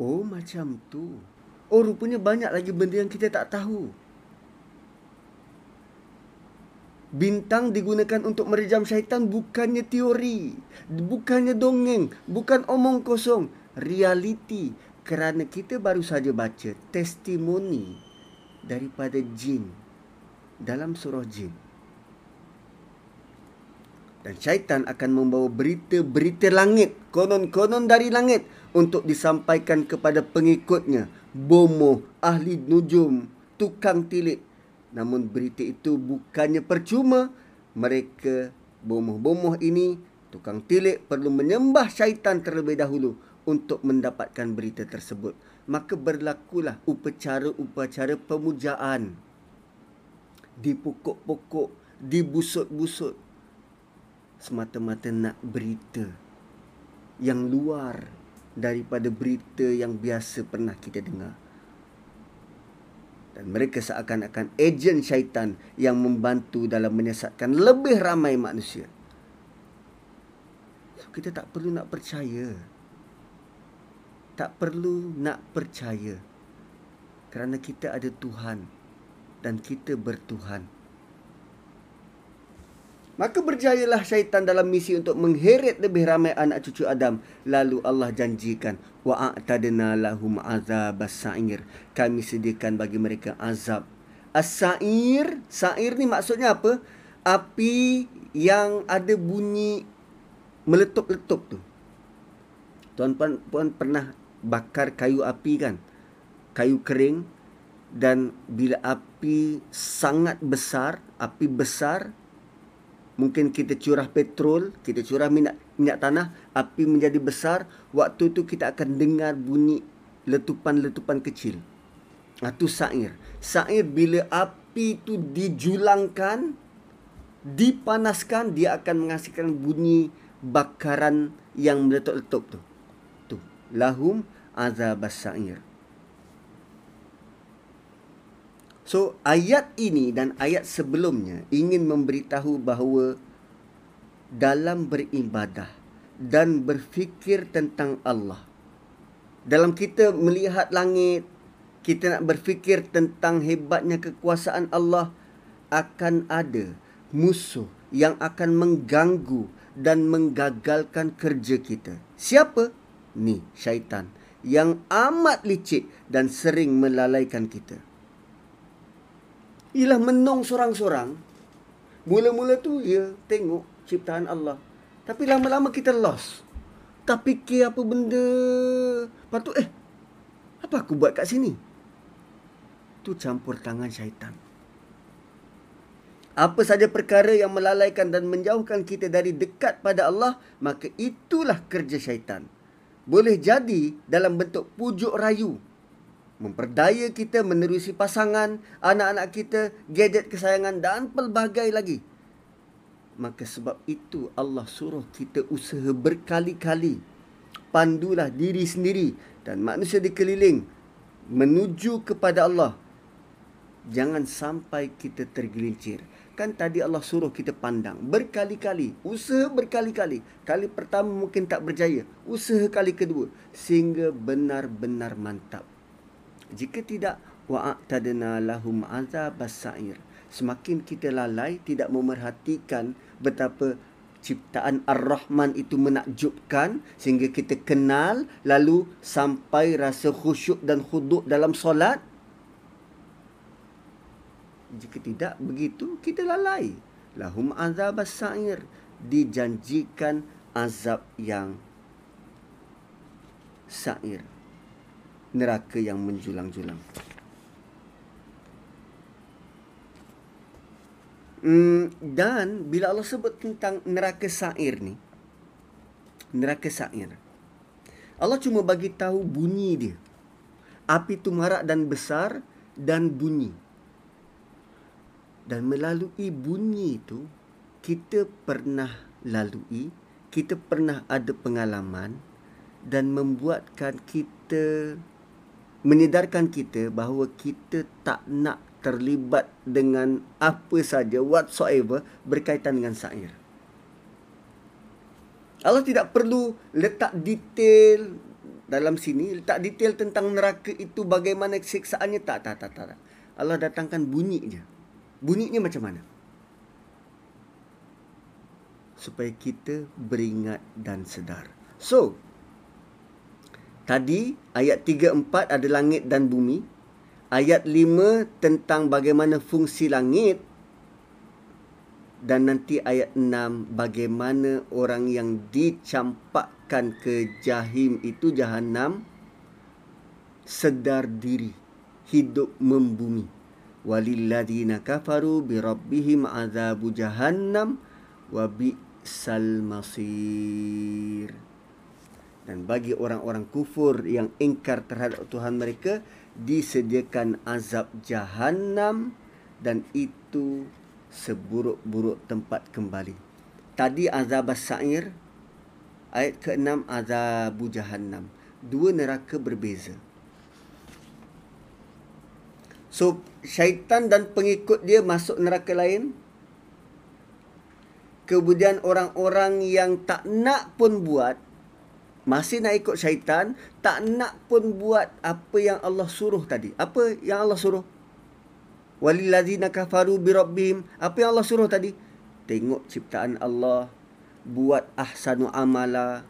Speaker 1: oh macam tu. Oh rupanya banyak lagi benda yang kita tak tahu Bintang digunakan untuk merejam syaitan bukannya teori, bukannya dongeng, bukan omong kosong, realiti. Kerana kita baru saja baca testimoni daripada jin dalam surah jin. Dan syaitan akan membawa berita-berita langit, konon-konon dari langit untuk disampaikan kepada pengikutnya. Bomoh, ahli nujum, tukang tilik Namun berita itu bukannya percuma. Mereka bomoh-bomoh ini, tukang tilik perlu menyembah syaitan terlebih dahulu untuk mendapatkan berita tersebut. Maka berlakulah upacara-upacara pemujaan. Di pokok-pokok, di busut-busut. Semata-mata nak berita yang luar daripada berita yang biasa pernah kita dengar dan mereka seakan-akan ejen syaitan yang membantu dalam menyesatkan lebih ramai manusia. So, kita tak perlu nak percaya. tak perlu nak percaya kerana kita ada Tuhan dan kita bertuhan. Maka berjayalah syaitan dalam misi untuk mengheret lebih ramai anak cucu Adam. Lalu Allah janjikan, wa'atadna lahum azab as-sa'ir. Kami sediakan bagi mereka azab. As-sa'ir, sa'ir ni maksudnya apa? Api yang ada bunyi meletup-letup tu. Tuan-puan puan pernah bakar kayu api kan? Kayu kering dan bila api sangat besar, api besar mungkin kita curah petrol, kita curah minyak minyak tanah, api menjadi besar, waktu itu kita akan dengar bunyi letupan-letupan kecil. Itu sair. Sair bila api itu dijulangkan, dipanaskan, dia akan menghasilkan bunyi bakaran yang meletup-letup tu. Tu. Lahum azab sair. So ayat ini dan ayat sebelumnya ingin memberitahu bahawa dalam beribadah dan berfikir tentang Allah. Dalam kita melihat langit, kita nak berfikir tentang hebatnya kekuasaan Allah akan ada musuh yang akan mengganggu dan menggagalkan kerja kita. Siapa? Ni syaitan yang amat licik dan sering melalaikan kita ialah menong sorang-sorang. Mula-mula tu ya tengok ciptaan Allah. Tapi lama-lama kita lost. Tak fikir apa benda. Lepas tu eh apa aku buat kat sini? Tu campur tangan syaitan. Apa saja perkara yang melalaikan dan menjauhkan kita dari dekat pada Allah, maka itulah kerja syaitan. Boleh jadi dalam bentuk pujuk rayu memperdaya kita menerusi pasangan, anak-anak kita, gadget kesayangan dan pelbagai lagi. Maka sebab itu Allah suruh kita usaha berkali-kali. Pandulah diri sendiri dan manusia di keliling menuju kepada Allah. Jangan sampai kita tergelincir. Kan tadi Allah suruh kita pandang berkali-kali. Usaha berkali-kali. Kali pertama mungkin tak berjaya. Usaha kali kedua. Sehingga benar-benar mantap. Jika tidak wa'atadna lahum azab as-sa'ir. Semakin kita lalai tidak memerhatikan betapa ciptaan Ar-Rahman itu menakjubkan sehingga kita kenal lalu sampai rasa khusyuk dan khuduk dalam solat. Jika tidak begitu kita lalai. Lahum azab as-sa'ir dijanjikan azab yang sa'ir neraka yang menjulang-julang. Hmm, dan bila Allah sebut tentang neraka sa'ir ni, neraka sa'ir, Allah cuma bagi tahu bunyi dia. Api itu marak dan besar dan bunyi. Dan melalui bunyi itu, kita pernah lalui, kita pernah ada pengalaman dan membuatkan kita menyedarkan kita bahawa kita tak nak terlibat dengan apa saja whatsoever berkaitan dengan sair. Allah tidak perlu letak detail dalam sini, letak detail tentang neraka itu bagaimana siksaannya tak tak tak tak. Allah datangkan bunyi je. Bunyinya macam mana? Supaya kita beringat dan sedar. So, Tadi ayat 3 4 ada langit dan bumi. Ayat 5 tentang bagaimana fungsi langit. Dan nanti ayat 6 bagaimana orang yang dicampakkan ke jahim itu jahanam sedar diri hidup membumi. Walilladzina kafaru bi rabbihim azabu jahannam wa bi'sal masir dan bagi orang-orang kufur yang ingkar terhadap Tuhan mereka disediakan azab jahanam dan itu seburuk-buruk tempat kembali. Tadi azab sa'ir ayat ke-6 azab jahannam. Dua neraka berbeza. So syaitan dan pengikut dia masuk neraka lain. Kemudian orang-orang yang tak nak pun buat masih nak ikut syaitan, tak nak pun buat apa yang Allah suruh tadi. Apa yang Allah suruh? Walillazina kafaru birabbihim. Apa yang Allah suruh tadi? Tengok ciptaan Allah, buat ahsanu amala,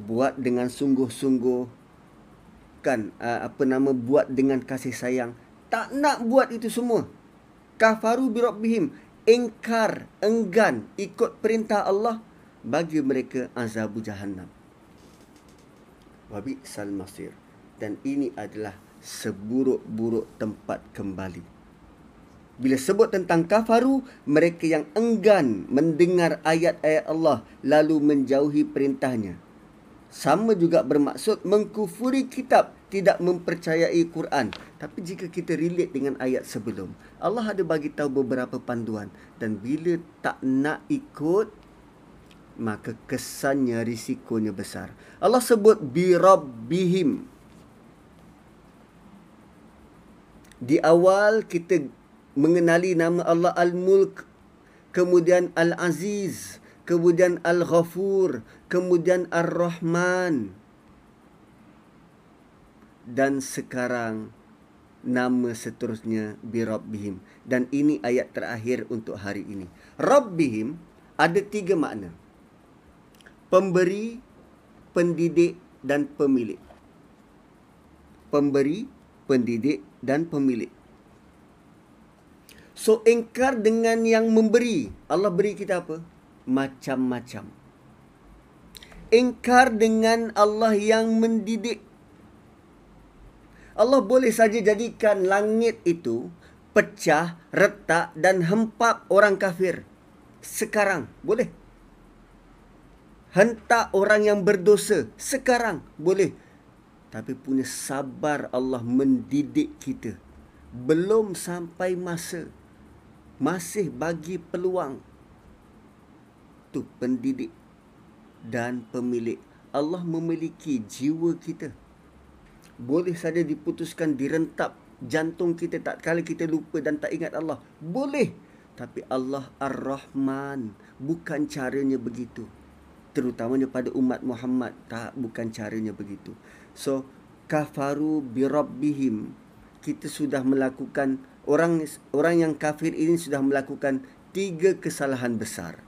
Speaker 1: buat dengan sungguh-sungguh. Kan uh, apa nama buat dengan kasih sayang. Tak nak buat itu semua. Kafaru birabbihim, engkar, enggan ikut perintah Allah bagi mereka azabu jahannam wabi sal masir. Dan ini adalah seburuk-buruk tempat kembali. Bila sebut tentang kafaru mereka yang enggan mendengar ayat-ayat Allah lalu menjauhi perintahnya. Sama juga bermaksud mengkufuri kitab tidak mempercayai Quran. Tapi jika kita relate dengan ayat sebelum Allah ada bagi tahu beberapa panduan. Dan bila tak nak ikut maka kesannya risikonya besar. Allah sebut bi rabbihim. Di awal kita mengenali nama Allah Al-Mulk, kemudian Al-Aziz, kemudian Al-Ghafur, kemudian Ar-Rahman. Dan sekarang nama seterusnya bi rabbihim dan ini ayat terakhir untuk hari ini. Rabbihim ada tiga makna pemberi, pendidik dan pemilik. Pemberi, pendidik dan pemilik. So engkar dengan yang memberi. Allah beri kita apa? Macam-macam. Engkar dengan Allah yang mendidik. Allah boleh saja jadikan langit itu pecah, retak dan hempap orang kafir. Sekarang boleh hentak orang yang berdosa. Sekarang boleh. Tapi punya sabar Allah mendidik kita. Belum sampai masa masih bagi peluang. Tu pendidik dan pemilik. Allah memiliki jiwa kita. Boleh saja diputuskan direntap jantung kita tak kala kita lupa dan tak ingat Allah. Boleh. Tapi Allah Ar-Rahman. Bukan caranya begitu terutamanya pada umat Muhammad tak bukan caranya begitu. So kafaru bi rabbihim. Kita sudah melakukan orang orang yang kafir ini sudah melakukan tiga kesalahan besar.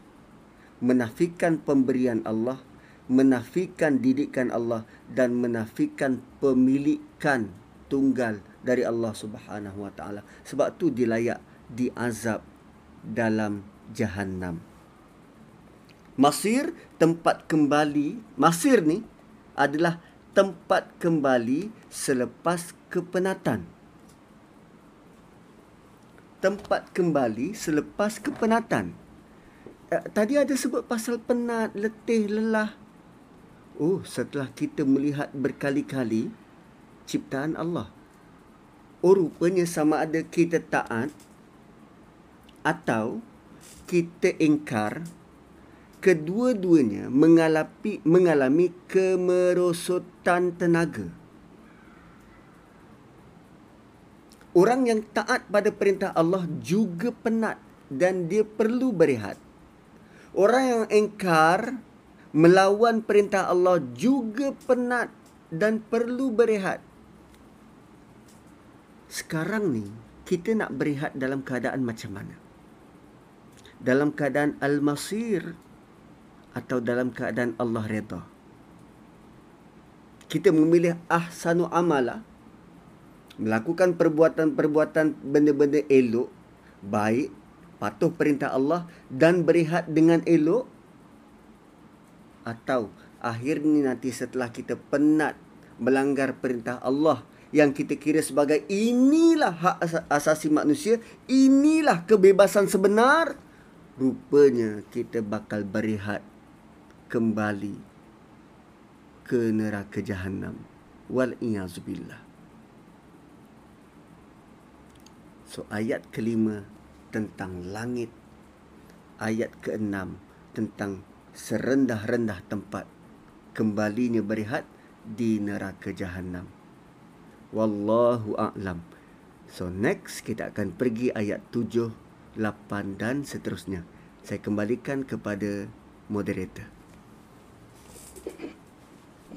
Speaker 1: Menafikan pemberian Allah menafikan didikan Allah dan menafikan pemilikan tunggal dari Allah Subhanahu wa taala. Sebab tu dilayak diazab dalam jahanam Masir tempat kembali Masir ni adalah tempat kembali selepas kepenatan. Tempat kembali selepas kepenatan. Eh, Tadi ada sebut pasal penat, letih, lelah. Oh, setelah kita melihat berkali-kali ciptaan Allah. Oh, rupanya sama ada kita taat Atau kita ingkar kedua-duanya mengalami mengalami kemerosotan tenaga. Orang yang taat pada perintah Allah juga penat dan dia perlu berehat. Orang yang engkar melawan perintah Allah juga penat dan perlu berehat. Sekarang ni kita nak berehat dalam keadaan macam mana? Dalam keadaan al-masir atau dalam keadaan Allah redha. Kita memilih ahsanu amala melakukan perbuatan-perbuatan benda-benda elok, baik, patuh perintah Allah dan berehat dengan elok atau akhirnya nanti setelah kita penat melanggar perintah Allah yang kita kira sebagai inilah hak asasi manusia, inilah kebebasan sebenar, rupanya kita bakal berehat kembali ke neraka jahanam wal iazubillah so ayat kelima tentang langit ayat keenam tentang serendah-rendah tempat kembalinya berehat di neraka jahanam wallahu a'lam. So next kita akan pergi ayat tujuh, lapan dan seterusnya. Saya kembalikan kepada moderator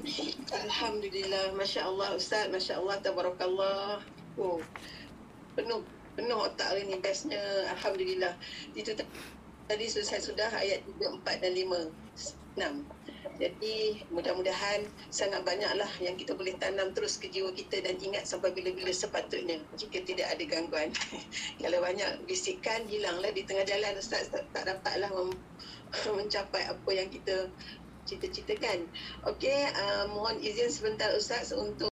Speaker 2: Alhamdulillah, Masya Allah Ustaz, Masya Allah, Tabarakallah. Oh, penuh, penuh otak hari ni, bestnya. Alhamdulillah. Itu tadi selesai sudah ayat 3, 4 dan 5. 6. Jadi mudah-mudahan sangat banyaklah yang kita boleh tanam terus ke jiwa kita dan ingat sampai bila-bila sepatutnya jika tidak ada gangguan. Kalau banyak bisikan hilanglah di tengah jalan Ustaz tak, tak dapatlah mem- mencapai apa yang kita cita-citakan. Okey, uh, mohon izin sebentar Ustaz untuk